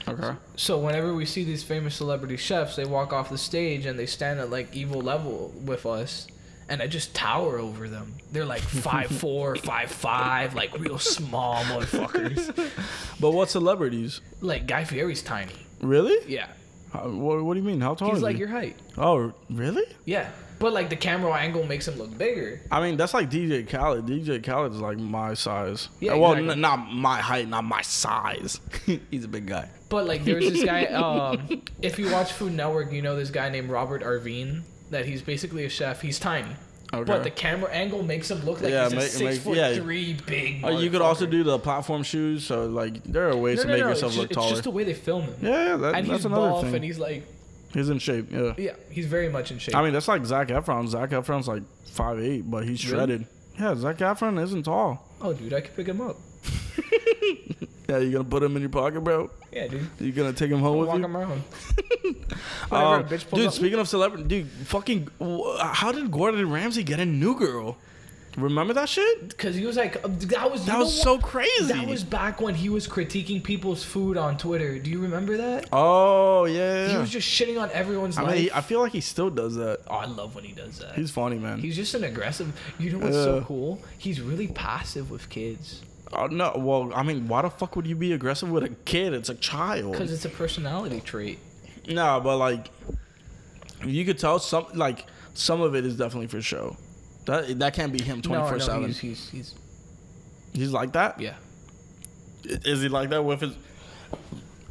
Speaker 2: Okay.
Speaker 3: So whenever we see these famous celebrity chefs, they walk off the stage and they stand at like evil level with us, and I just tower over them. They're like [LAUGHS] five four, five five, like real small motherfuckers. [LAUGHS]
Speaker 2: But what celebrities?
Speaker 3: Like Guy Fieri's tiny.
Speaker 2: Really?
Speaker 3: Yeah,
Speaker 2: How, what, what do you mean? How tall
Speaker 3: he's
Speaker 2: is
Speaker 3: like
Speaker 2: he?
Speaker 3: your height.
Speaker 2: Oh, really?
Speaker 3: Yeah, but like the camera angle makes him look bigger.
Speaker 2: I mean, that's like DJ Khaled. DJ Khaled is like my size.
Speaker 3: Yeah,
Speaker 2: Well,
Speaker 3: exactly.
Speaker 2: n- not my height, not my size. [LAUGHS] He's a big guy.
Speaker 3: But like there's this guy. Um, if you watch Food Network, you know this guy named Robert Irvine. That he's basically a chef. He's tiny.
Speaker 2: Okay.
Speaker 3: But the camera angle makes him look like
Speaker 2: Yeah,
Speaker 3: he's a
Speaker 2: make-
Speaker 3: six
Speaker 2: make-
Speaker 3: foot
Speaker 2: yeah.
Speaker 3: three big.
Speaker 2: Oh, you could also do the platform shoes. So like, there are ways
Speaker 3: No,
Speaker 2: to
Speaker 3: no,
Speaker 2: make
Speaker 3: no,
Speaker 2: yourself look
Speaker 3: just,
Speaker 2: taller.
Speaker 3: It's just the way they film him.
Speaker 2: yeah, that,
Speaker 3: and
Speaker 2: that's
Speaker 3: he's
Speaker 2: another
Speaker 3: buff,
Speaker 2: thing.
Speaker 3: and he's like,
Speaker 2: He's in shape. Yeah.
Speaker 3: Yeah, he's very much in shape.
Speaker 2: I mean, that's like Zac Efron. Zac Efron's like five eight, but he's
Speaker 3: Really?
Speaker 2: shredded. Yeah, Zac Efron isn't tall.
Speaker 3: oh, dude, I could pick him up. [LAUGHS]
Speaker 2: Yeah, you gonna put him in your pocket, bro?
Speaker 3: Yeah, dude.
Speaker 2: You gonna take him home with
Speaker 3: Walk
Speaker 2: you?
Speaker 3: him around. [LAUGHS]
Speaker 2: Um,
Speaker 3: bitch
Speaker 2: dude,
Speaker 3: up-
Speaker 2: speaking of celebrity, dude, fucking, how did Gordon Ramsay get a new girl? Remember that shit?
Speaker 3: Because he was like, uh, that was
Speaker 2: That was
Speaker 3: what?
Speaker 2: so crazy.
Speaker 3: That was back when he was critiquing people's food on Twitter. Do you remember that?
Speaker 2: Oh yeah.
Speaker 3: He was just shitting on everyone's
Speaker 2: I
Speaker 3: life.
Speaker 2: mean, he, I feel like he still does that.
Speaker 3: oh, I love when he does that.
Speaker 2: He's funny, man.
Speaker 3: He's just an aggressive. You know what's so cool? He's really passive with kids
Speaker 2: Oh no. Well, I mean, why the fuck would you be aggressive with a kid? It's a child.
Speaker 3: because it's a personality trait.
Speaker 2: No, but like, you could tell some like some of it is definitely for show. That that can't be him twenty four
Speaker 3: no,
Speaker 2: seven.
Speaker 3: he's, he's he's
Speaker 2: He's like that.
Speaker 3: yeah.
Speaker 2: Is he like that with his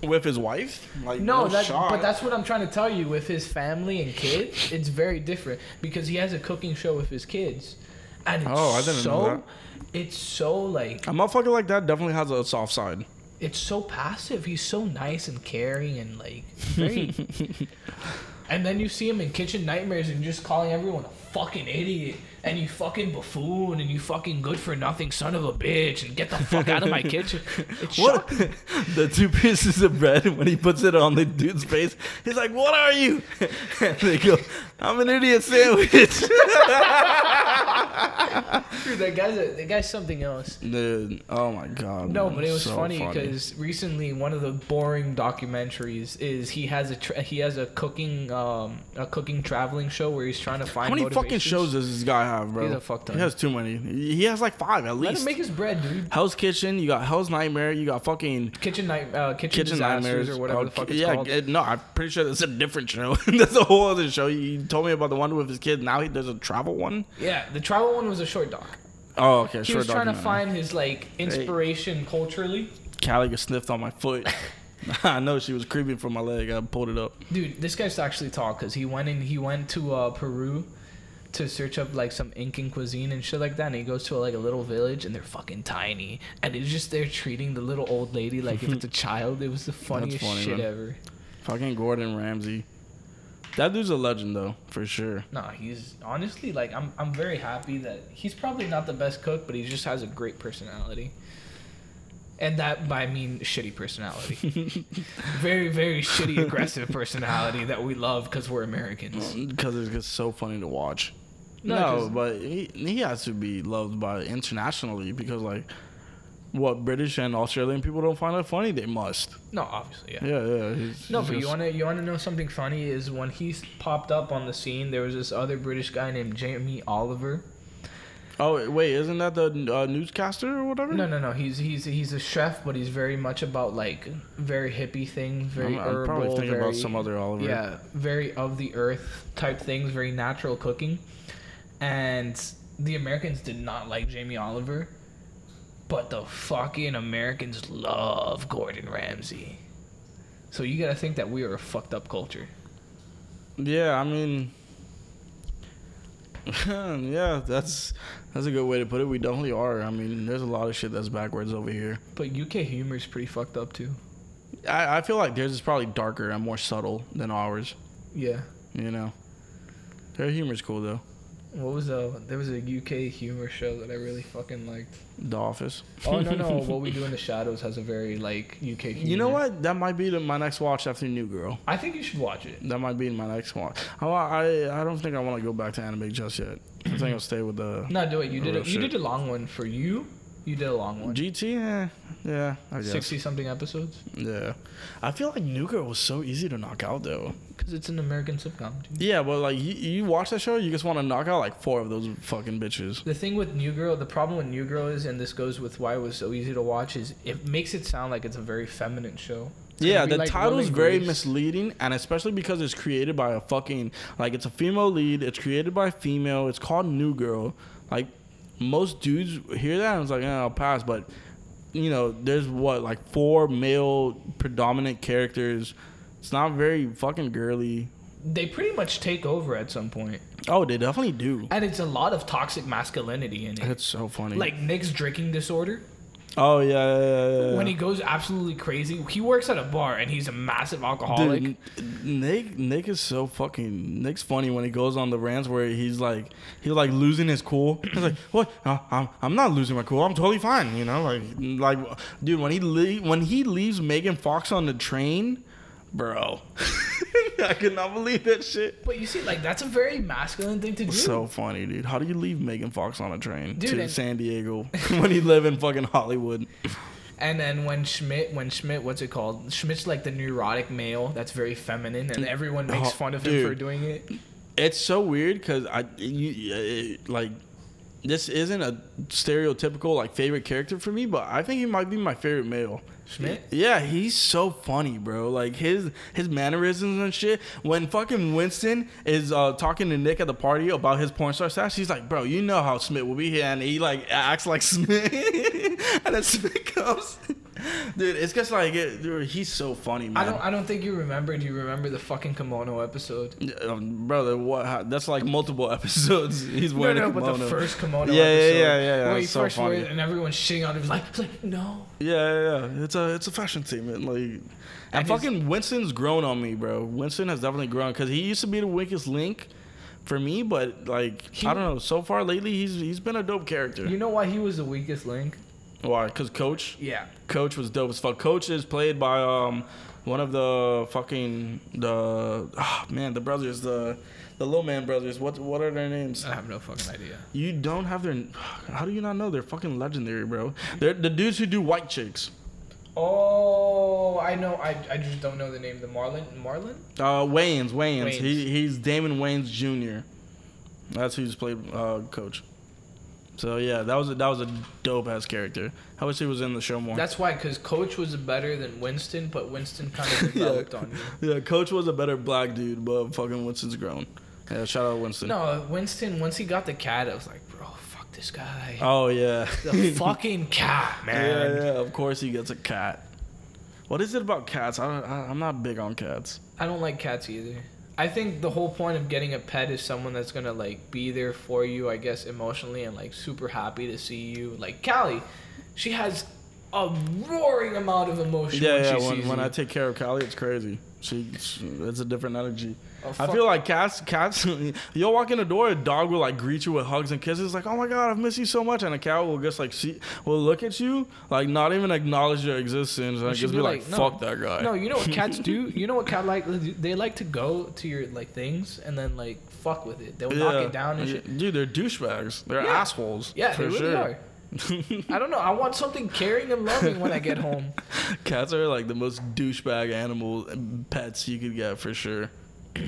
Speaker 2: with his wife? Like
Speaker 3: No, but that's what I'm trying to tell you. With his family and kids, it's very different because he has a cooking show with his kids, and it's
Speaker 2: Oh, I didn't
Speaker 3: so,
Speaker 2: know that.
Speaker 3: It's so like
Speaker 2: a motherfucker like that definitely has a soft side.
Speaker 3: it's so passive. He's so nice and caring and like very. [LAUGHS] and then you see him in Kitchen Nightmares and just calling everyone a fucking idiot and you fucking buffoon and you fucking good for nothing son of a bitch and get the fuck out of my kitchen. [LAUGHS]
Speaker 2: What? [LAUGHS] the two pieces of bread when he puts it on the dude's face, he's like, "What are you?" And [LAUGHS] they go, "I'm an idiot sandwich."
Speaker 3: Dude, that guy's a, that guy's something else.
Speaker 2: Dude, oh my god.
Speaker 3: No,
Speaker 2: man,
Speaker 3: but it was
Speaker 2: so
Speaker 3: funny because recently one of the boring documentaries is he has a tra- he has a cooking um a cooking traveling show where he's trying to find
Speaker 2: How many fucking shows does this guy have, bro?
Speaker 3: He's a fuck ton.
Speaker 2: He has too many. He has like five at
Speaker 3: Let
Speaker 2: least.
Speaker 3: him make his bread, dude.
Speaker 2: Hell's Kitchen. You got Hell's Nightmare. You got fucking
Speaker 3: Kitchen night, uh, kitchen,
Speaker 2: Kitchen Nightmares
Speaker 3: or whatever
Speaker 2: Oh,
Speaker 3: the fuck it's
Speaker 2: yeah,
Speaker 3: called.
Speaker 2: it- no, I'm pretty sure that's a different show. [LAUGHS] that's a whole other show. You told me about the one with his kid. Now he, there's a travel one.
Speaker 3: yeah, the travel one was a short doc.
Speaker 2: Oh, okay.
Speaker 3: He was trying to find his like inspiration culturally.
Speaker 2: Callie got sniffed on my foot. [LAUGHS] [LAUGHS] I know she was creeping from my leg. I pulled it up.
Speaker 3: Dude, this guy's actually tall because he went in. He went to uh, Peru to search up like some Incan cuisine and shit like that. And he goes to like a little village and they're fucking tiny. And it's just they're treating the little old lady like if it's a [LAUGHS] child. It was the funniest
Speaker 2: funny,
Speaker 3: shit
Speaker 2: man.
Speaker 3: ever.
Speaker 2: Fucking Gordon Ramsay. That dude's a legend though, for sure.
Speaker 3: No, he's honestly like I'm. I'm very happy that he's probably not the best cook, but he just has a great personality. And that by I mean shitty personality. [LAUGHS] very very shitty aggressive personality that we love because we're Americans. [LAUGHS]
Speaker 2: Because it's just so funny to watch.
Speaker 3: No,
Speaker 2: No,
Speaker 3: 'cause-
Speaker 2: but he he has to be loved by internationally because like what British and Australian people don't find it funny, they must.
Speaker 3: No, obviously, yeah.
Speaker 2: Yeah, yeah. he's-
Speaker 3: No,
Speaker 2: he's
Speaker 3: but you wanna you wanna know something funny is when he popped up on the scene, there was this other British guy named Jamie Oliver.
Speaker 2: Oh wait, isn't that the uh, newscaster or whatever?
Speaker 3: No, no, no. He's he's he's a chef, but he's very much about like very hippie things, very
Speaker 2: I'm, I'm
Speaker 3: herbal,
Speaker 2: probably thinking about some other Oliver.
Speaker 3: Yeah, very of the earth type things, very natural cooking. And the Americans did not like Jamie Oliver, but the fucking Americans love Gordon Ramsay. So you gotta think that we are a fucked up culture.
Speaker 2: Yeah, I mean, [LAUGHS] yeah, that's that's a good way to put it. We definitely are. I mean, there's a lot of shit that's backwards over here.
Speaker 3: But UK humor is pretty fucked up too.
Speaker 2: I, I feel like theirs is probably darker and more subtle than ours.
Speaker 3: Yeah.
Speaker 2: You know, their humor's cool though.
Speaker 3: What was the? There was a UK humor show that I really fucking liked.
Speaker 2: The Office.
Speaker 3: Oh no no! [LAUGHS] what we do in the shadows has a very like UK. Humor.
Speaker 2: You know what? That might be the, my next watch after New Girl.
Speaker 3: I think you should watch it.
Speaker 2: That might be my next one. I I, I don't think I want to go back to anime just yet. I think I'll stay with the
Speaker 3: No, do it. You did it. You
Speaker 2: shit.
Speaker 3: did a long one for you. You did a long one.
Speaker 2: GT. Eh, yeah, I guess.
Speaker 3: Sixty something episodes.
Speaker 2: Yeah, I feel like New Girl was so easy to knock out though.
Speaker 3: Because it's an American sitcom. Dude.
Speaker 2: Yeah, but like you, you watch that show, you just want to knock out like four of those fucking bitches.
Speaker 3: The thing with New Girl, the problem with New Girl is, and this goes with why it was so easy to watch, is it makes it sound like it's a very feminine show. It's
Speaker 2: Yeah, the
Speaker 3: like
Speaker 2: title's very
Speaker 3: Grace.
Speaker 2: misleading, and especially because it's created by a fucking like it's a female lead. It's created by a female. It's called New Girl. Like most dudes hear that and it's like, yeah, I'll pass. But you know, there's what like four male predominant characters. It's not very fucking girly.
Speaker 3: They pretty much take over at some point,
Speaker 2: Oh, they definitely do.
Speaker 3: and it's a lot of toxic masculinity in it.
Speaker 2: It's so funny.
Speaker 3: like Nick's drinking disorder.
Speaker 2: Oh yeah, yeah, yeah, yeah.
Speaker 3: When he goes absolutely crazy, he works at a bar and he's a massive alcoholic.
Speaker 2: Dude, Nick Nick is so fucking Nick's funny when he goes on the rants where he's like he's like losing his cool. He's like, [CLEARS THROAT] "What? Uh, I'm I'm not losing my cool. I'm totally fine." You know, like like dude when he le- when he leaves Megan Fox on the train, bro. [LAUGHS] I could not believe that shit.
Speaker 3: But you see, like that's a very masculine thing to do.
Speaker 2: So funny, dude. How do you leave Megan Fox on a train
Speaker 3: Dude,
Speaker 2: to
Speaker 3: and-
Speaker 2: San Diego [LAUGHS] when you live in fucking Hollywood?
Speaker 3: And then when Schmidt, when Schmidt, what's it called? Schmidt's like the neurotic male that's very feminine, and everyone makes fun of him
Speaker 2: dude.
Speaker 3: for doing it.
Speaker 2: It's so weird because I you, it, like this isn't a stereotypical like favorite character for me, but I think he might be my favorite male.
Speaker 3: Schmidt?
Speaker 2: Yeah, he's so funny, bro. Like his his mannerisms and shit. When fucking Winston is uh, talking to Nick at the party about his porn star stash, he's like, "Bro, you know how Schmidt will be here," and he like acts like [LAUGHS] Schmidt, and then Schmidt comes. [LAUGHS] Dude, it's just like it, dude, he's so funny, man.
Speaker 3: I don't, I don't think you remember. Do you remember the fucking kimono episode?
Speaker 2: Yeah, um, brother, what? how- That's like multiple [LAUGHS] episodes. He's
Speaker 3: No,
Speaker 2: wearing
Speaker 3: no,
Speaker 2: a
Speaker 3: but
Speaker 2: kimono.
Speaker 3: the first kimono
Speaker 2: Yeah, yeah,
Speaker 3: episode.
Speaker 2: yeah, yeah, yeah,
Speaker 3: Where he
Speaker 2: so
Speaker 3: first wore
Speaker 2: funny.
Speaker 3: it and everyone's shitting on him. He's like, like, no.
Speaker 2: Yeah, yeah, yeah. It's a it's a fashion statement. Like, and,
Speaker 3: And
Speaker 2: fucking Winston's grown on me, bro. Winston has definitely grown because he used to be the weakest link for me, but like
Speaker 3: He-
Speaker 2: I don't know. So far lately, he's he's been a dope character.
Speaker 3: You know why he was the weakest link?
Speaker 2: Why? Because Coach,
Speaker 3: Yeah.
Speaker 2: Coach was dope as fuck. Coach is played by um one of the fucking the ah man the brothers the the Low Man brothers. What what are their names?
Speaker 3: I have no fucking idea.
Speaker 2: You don't have their. [SIGHS] How do you not know? They're fucking legendary, bro. They're the dudes who do White Chicks.
Speaker 3: Oh, I know. I, I just don't know the name. The Marlon? Marlon?
Speaker 2: Uh, Wayans, Wayans.
Speaker 3: Wayans.
Speaker 2: He he's Damon Wayans Jr. That's who's played uh, coach. So yeah, that was a, that was a dope ass character. I wish he was in the show more.
Speaker 3: That's why, because Coach was better than Winston, but Winston kind of [LAUGHS] developed on you.
Speaker 2: yeah, coach was a better black dude, but fucking Winston's grown. Yeah, shout out Winston.
Speaker 3: No, Winston, once he got the cat, I was like, bro, fuck this guy.
Speaker 2: Oh yeah.
Speaker 3: the [LAUGHS] fucking cat, man.
Speaker 2: Yeah, yeah. Of course he gets a cat. What is it about cats? I don't. I, I'm not big on cats.
Speaker 3: I don't like cats either. I think the whole point of getting a pet is someone that's gonna like be there for you, I guess, emotionally and like super happy to see you. Like Callie, she has a roaring amount of emotion
Speaker 2: Yeah,
Speaker 3: when
Speaker 2: yeah.
Speaker 3: she
Speaker 2: When,
Speaker 3: sees
Speaker 2: when. I take care of Callie, it's crazy. She, she it's a different energy.
Speaker 3: Oh,
Speaker 2: I feel like cats, cats. [LAUGHS] You'll walk in the door, a dog will like greet you with hugs and kisses, like, "Oh my god, I've missed you so much," and a cat will just like see, will look at you, like not even acknowledge your existence, and just be, like,
Speaker 3: like, no.
Speaker 2: "Fuck that guy."
Speaker 3: No, you know what cats do? [LAUGHS] You know what cat like? They like to go to your like things and then like fuck with it. They'll knock it down and shit.
Speaker 2: Dude, they're douchebags. They're
Speaker 3: Yeah.
Speaker 2: assholes.
Speaker 3: Yeah,
Speaker 2: for
Speaker 3: they really
Speaker 2: sure.
Speaker 3: are. I don't know. I want something caring and loving when I get home. [LAUGHS]
Speaker 2: Cats are like the most douchebag animal pets you could get for sure. [LAUGHS]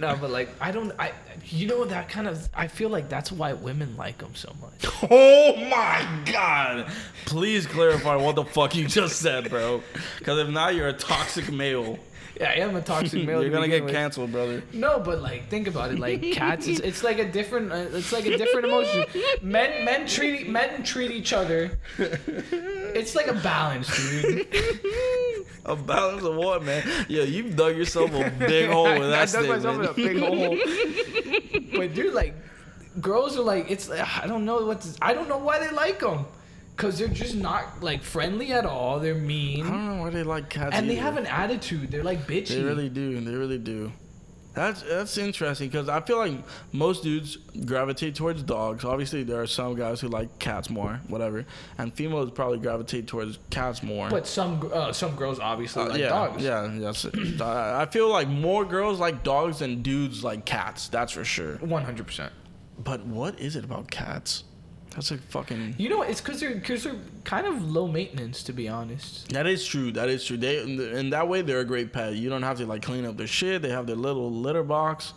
Speaker 3: No, but like I don't. I you know that kind of. I feel like that's why women like them so much. [LAUGHS]
Speaker 2: Oh my god! Please clarify what the fuck you just said, bro. Because if not, you're a toxic male.
Speaker 3: Yeah, I am a toxic [LAUGHS] male.
Speaker 2: You're
Speaker 3: to
Speaker 2: gonna get
Speaker 3: with.
Speaker 2: canceled, brother.
Speaker 3: No, but like think about it. Like cats, it's, it's like a different. Uh, it's like a different emotion. [LAUGHS] Men men treat men treat each other. It's like a balance, dude.
Speaker 2: A balance of what, man? Yeah, you've dug yourself a big [LAUGHS] hole with that
Speaker 3: I dug myself in a big hole. But dude, like, girls are like, it's. I don't know what. To, I don't know why they like them. Cause they're just not like friendly at all. They're mean,
Speaker 2: I don't know why they like cats.
Speaker 3: and they have an attitude. They're like bitchy.
Speaker 2: They really do. They really do. That's that's interesting because I feel like most dudes gravitate towards dogs. Obviously, there are some guys who like cats more, whatever, and females probably gravitate towards cats more.
Speaker 3: But some uh, some girls obviously
Speaker 2: Uh,
Speaker 3: like
Speaker 2: yeah,
Speaker 3: dogs.
Speaker 2: yeah, yes. [CLEARS THROAT] I I feel like more girls like dogs than dudes like cats. That's for sure.
Speaker 3: One hundred percent.
Speaker 2: But what is it about cats? That's a fucking.
Speaker 3: You know, it's because they're because they're kind of low maintenance, to be honest.
Speaker 2: That is true. That is true. They in that way they're a great pet. You don't have to like clean up their shit. They have their little litter box.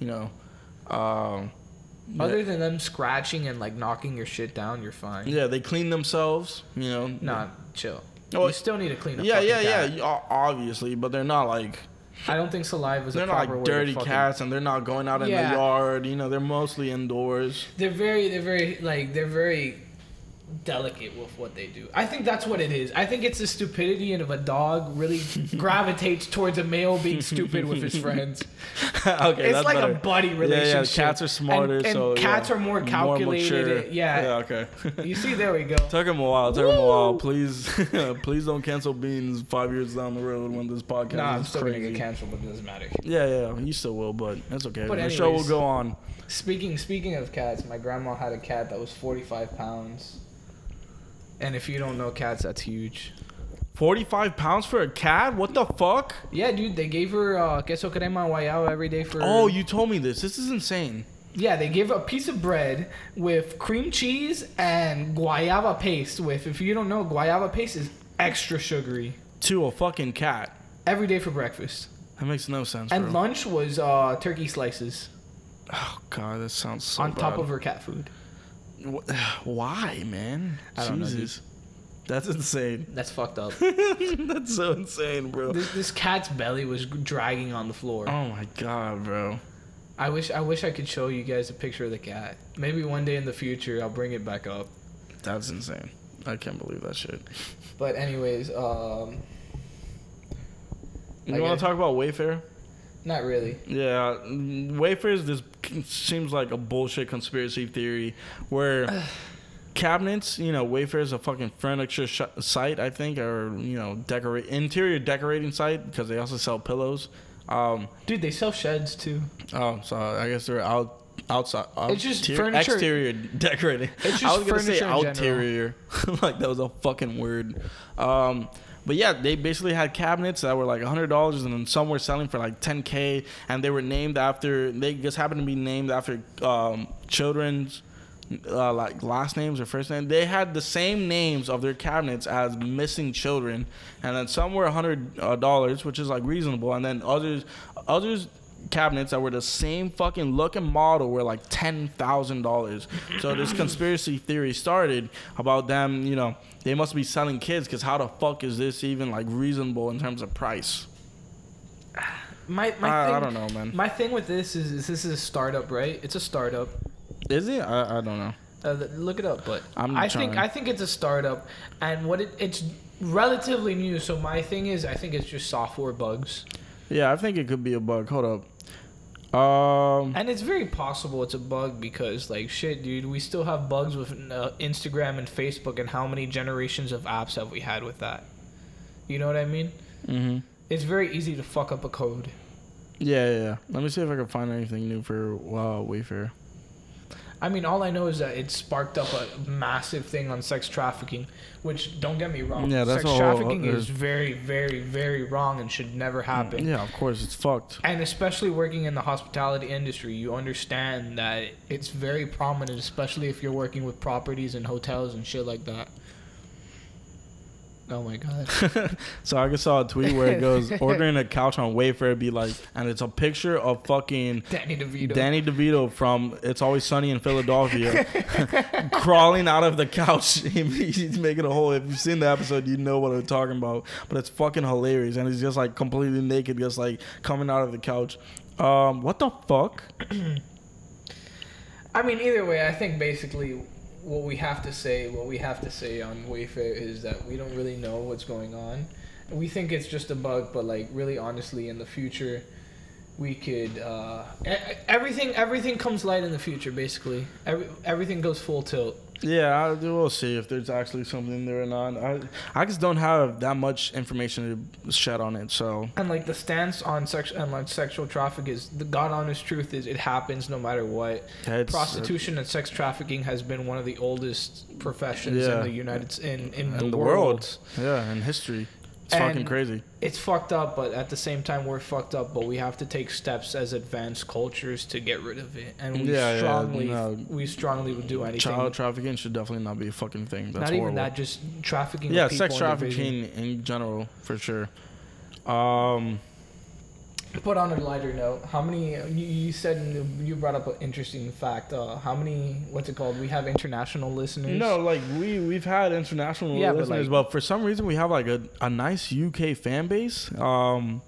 Speaker 2: You know. Um,
Speaker 3: Other than them scratching and like knocking your shit down, you're fine.
Speaker 2: yeah, they clean themselves. You know.
Speaker 3: Nah, chill.
Speaker 2: Oh,
Speaker 3: you still need to clean up.
Speaker 2: Yeah, yeah, yeah. Obviously, but they're not like
Speaker 3: I don't think saliva is a
Speaker 2: they're not like dirty cats, and they're not going out in
Speaker 3: Yeah.
Speaker 2: the yard. You know, they're mostly indoors.
Speaker 3: They're very, they're very like they're very delicate with what they do. I think that's what it is. I think it's the stupidity of a dog really [LAUGHS] gravitates towards a male being stupid with his friends. [LAUGHS]
Speaker 2: okay,
Speaker 3: it's like
Speaker 2: better.
Speaker 3: a buddy relationship.
Speaker 2: yeah. yeah, Cats are smarter,
Speaker 3: and, and
Speaker 2: so
Speaker 3: cats
Speaker 2: yeah.
Speaker 3: are more
Speaker 2: More
Speaker 3: calculated.
Speaker 2: mature.
Speaker 3: yeah. [LAUGHS]
Speaker 2: Yeah. Okay.
Speaker 3: You see, there we go.
Speaker 2: Took him a while. Took him a while. Please, please don't cancel Beans five years down the road when this podcast
Speaker 3: Nah, I'm
Speaker 2: is
Speaker 3: still
Speaker 2: crazy.
Speaker 3: gonna get canceled, but it doesn't matter.
Speaker 2: Yeah, yeah, you still will, but that's okay.
Speaker 3: But
Speaker 2: the show will go on.
Speaker 3: Speaking speaking of cats, my grandma had a cat that was 45 pounds. And if you don't know cats, that's huge.
Speaker 2: Forty-five pounds for a cat? What the fuck?
Speaker 3: Yeah, dude, they gave her uh, queso crema guayaba every day for.
Speaker 2: Oh, you told me this. This is insane.
Speaker 3: Yeah, they give a piece of bread with cream cheese and guayaba paste. With if you don't know, guayaba paste is extra sugary.
Speaker 2: To a fucking cat.
Speaker 3: Every day for breakfast.
Speaker 2: That makes no sense.
Speaker 3: And
Speaker 2: bro.
Speaker 3: lunch was uh, turkey slices
Speaker 2: Oh god, that sounds so
Speaker 3: on top of her cat food.
Speaker 2: Wh- [SIGHS] Why, man?
Speaker 3: I don't know, dude.
Speaker 2: Jesus. That's insane.
Speaker 3: That's fucked up. [LAUGHS]
Speaker 2: That's so insane, bro.
Speaker 3: this, this cat's belly was dragging on the floor.
Speaker 2: Oh my god, bro.
Speaker 3: I wish I wish I could show you guys a picture of the cat. Maybe one day in the future I'll bring it back up.
Speaker 2: That's insane. I can't believe that shit.
Speaker 3: But anyways, um,
Speaker 2: You want to talk about Wayfair?
Speaker 3: Not really.
Speaker 2: Yeah, Wayfair's this seems like a bullshit conspiracy theory where [SIGHS] cabinets, you know, Wayfair's a fucking furniture sh- site, I think, or you know, decorate interior decorating site because they also sell pillows. Um,
Speaker 3: Dude, they sell sheds too.
Speaker 2: oh, so I guess they're out outside.
Speaker 3: It's just furniture-
Speaker 2: exterior decorating.
Speaker 3: It's
Speaker 2: I was gonna say
Speaker 3: furniture in general.
Speaker 2: outerior, [LAUGHS] like that was a fucking word. Um, but yeah, they basically had cabinets that were like hundred dollars, and then some were selling for like ten k, and they were named after. They just happened to be named after um, children's. Uh, like last names or first name, they had the same names of their cabinets as missing children, and then some were hundred uh, dollars, which is like reasonable, and then others, others cabinets that were the same fucking look and model were like ten thousand dollars. So this [CLEARS THROAT] conspiracy theory started about them. You know, they must be selling kids because how the fuck is this even like reasonable in terms of price?
Speaker 3: My my
Speaker 2: I,
Speaker 3: thing,
Speaker 2: I don't know, man.
Speaker 3: My thing with this is, is this is a startup, right? It's a startup.
Speaker 2: Is it? I, I don't know.
Speaker 3: Uh, look it up, but
Speaker 2: I'm
Speaker 3: I think. I think it's a startup, and what it, it's relatively new. So my thing is, I think it's just software bugs,
Speaker 2: Yeah, I think it could be a bug. Hold up. Um.
Speaker 3: and it's very possible it's a bug because like shit, dude, we still have bugs with uh, Instagram and Facebook, and how many generations of apps have we had with that? You know what I mean?
Speaker 2: Mm-hmm.
Speaker 3: It's very easy to fuck up a code.
Speaker 2: Yeah, yeah, yeah. Let me see if I can find anything new for uh, Wayfair.
Speaker 3: I mean, all I know is that it sparked up a massive thing on sex trafficking, which don't get me wrong,
Speaker 2: Yeah, that's
Speaker 3: sex trafficking is very, very, very wrong and should never mm, happen.
Speaker 2: Yeah, of course it's fucked.
Speaker 3: And especially working in the hospitality industry, you understand that it's very prominent, especially if you're working with properties and hotels and shit like that. Oh my god. [LAUGHS]
Speaker 2: So I just saw a tweet where it goes [LAUGHS] ordering a couch on Wayfair be like, and it's a picture of fucking
Speaker 3: Danny DeVito.
Speaker 2: Danny DeVito from It's Always Sunny in Philadelphia, [LAUGHS] crawling out of the couch. he's making a hole. If you've seen the episode, you know what I'm talking about. But it's fucking hilarious, and he's just like completely naked, just like coming out of the couch. Um, what the fuck? [CLEARS THROAT]
Speaker 3: I mean, either way, I think basically what we have to say, what we have to say on Wayfair is that we don't really know what's going on. We think it's just a bug, but like really honestly, in the future, we could uh, everything everything comes light in the future. Basically, Every, everything goes full tilt.
Speaker 2: Yeah, I, we'll see if there's actually something there or not. I, I just don't have that much information to shed on it. So
Speaker 3: And like the stance on sex and like sexual traffic is the god honest truth is it happens no matter what.
Speaker 2: it's,
Speaker 3: Prostitution and sex trafficking has been one of the oldest professions
Speaker 2: Yeah.
Speaker 3: in the United in in,
Speaker 2: in
Speaker 3: the,
Speaker 2: the
Speaker 3: world.
Speaker 2: world. yeah, in history, it's
Speaker 3: And-
Speaker 2: fucking crazy.
Speaker 3: It's fucked up, but at the same time we're fucked up. But we have to take steps as advanced cultures to get rid of it, and we
Speaker 2: Yeah, yeah,
Speaker 3: strongly
Speaker 2: no.
Speaker 3: we strongly would do anything.
Speaker 2: Child trafficking should definitely not be a fucking thing. That's
Speaker 3: Not
Speaker 2: horrible.
Speaker 3: even that, just trafficking.
Speaker 2: yeah, sex
Speaker 3: in
Speaker 2: trafficking in general for sure. Um,
Speaker 3: Put on a lighter note, how many? You, you said you brought up an interesting fact. Uh, how many? What's it called? We have international listeners.
Speaker 2: no, like we we've had international
Speaker 3: Yeah, but,
Speaker 2: listeners,
Speaker 3: like-
Speaker 2: but, for some reason we have like a, a nice UK fan base. Um,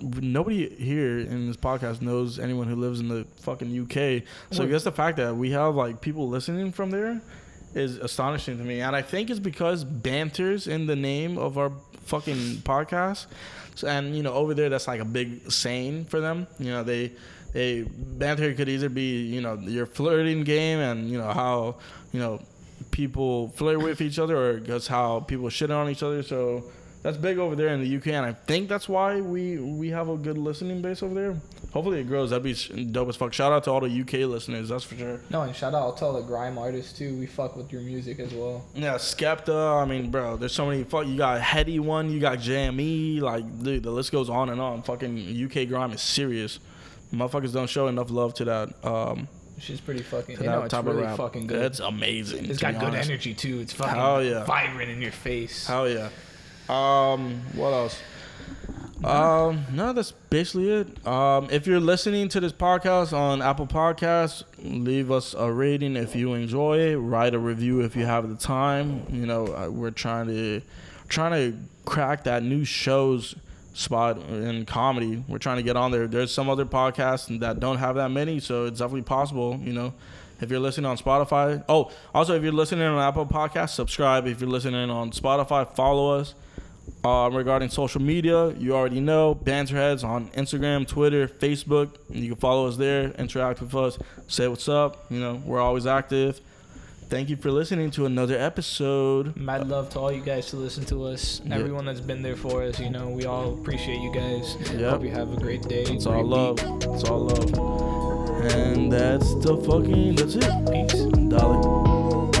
Speaker 2: nobody here in this podcast knows anyone who lives in the fucking UK. So I guess the fact that we have like people listening from there is astonishing to me, and I think it's because banter's in the name of our fucking podcast. So, and you know, over there, that's like a big saying for them. You know, they they banter could either be you know your flirting game and you know how you know people flirt with each other, or just how people shit on each other. So that's big over there in the UK, and I think that's why we we have a good listening base over there. Hopefully it grows. That'd be dope as fuck. Shout out to all the UK listeners. That's for sure.
Speaker 3: No, and shout out to all the grime artists too. We fuck with your music as well.
Speaker 2: Yeah, Skepta. I mean, bro, there's so many. Fuck, you got Headie One. You got JME. Like, dude, the list goes on and on. Fucking UK grime is serious. Motherfuckers don't show enough love to that. Um,
Speaker 3: She's pretty fucking. You know, it's really fucking good.
Speaker 2: It's amazing.
Speaker 3: It's got good energy too. It's fucking
Speaker 2: Hell yeah.
Speaker 3: vibrant in your face.
Speaker 2: Hell yeah. Um, what else? Um, no, that's basically it. Um, if you're listening to this podcast on Apple Podcasts, leave us a rating if you enjoy it. Write a review if you have the time. You know, we're trying to trying to crack that new shows spot in comedy. We're trying to get on there. There's some other podcasts that don't have that many, so it's definitely possible. You know, if you're listening on Spotify. Oh, also if you're listening on Apple Podcasts, subscribe. If you're listening on Spotify, follow us. Um, regarding social media, you already know Banterheads on Instagram, Twitter, Facebook. You can follow us there, interact with us, say what's up. You know, we're always active. Thank you for listening to another episode.
Speaker 3: Mad love to all you guys to listen to us.
Speaker 2: Yeah.
Speaker 3: Everyone that's been there for us. You know, we all appreciate you guys.
Speaker 2: Yep.
Speaker 3: Hope you have a great day.
Speaker 2: It's all love.
Speaker 3: week.
Speaker 2: It's all love. And that's the fucking, that's it.
Speaker 3: Peace.
Speaker 2: Dolly.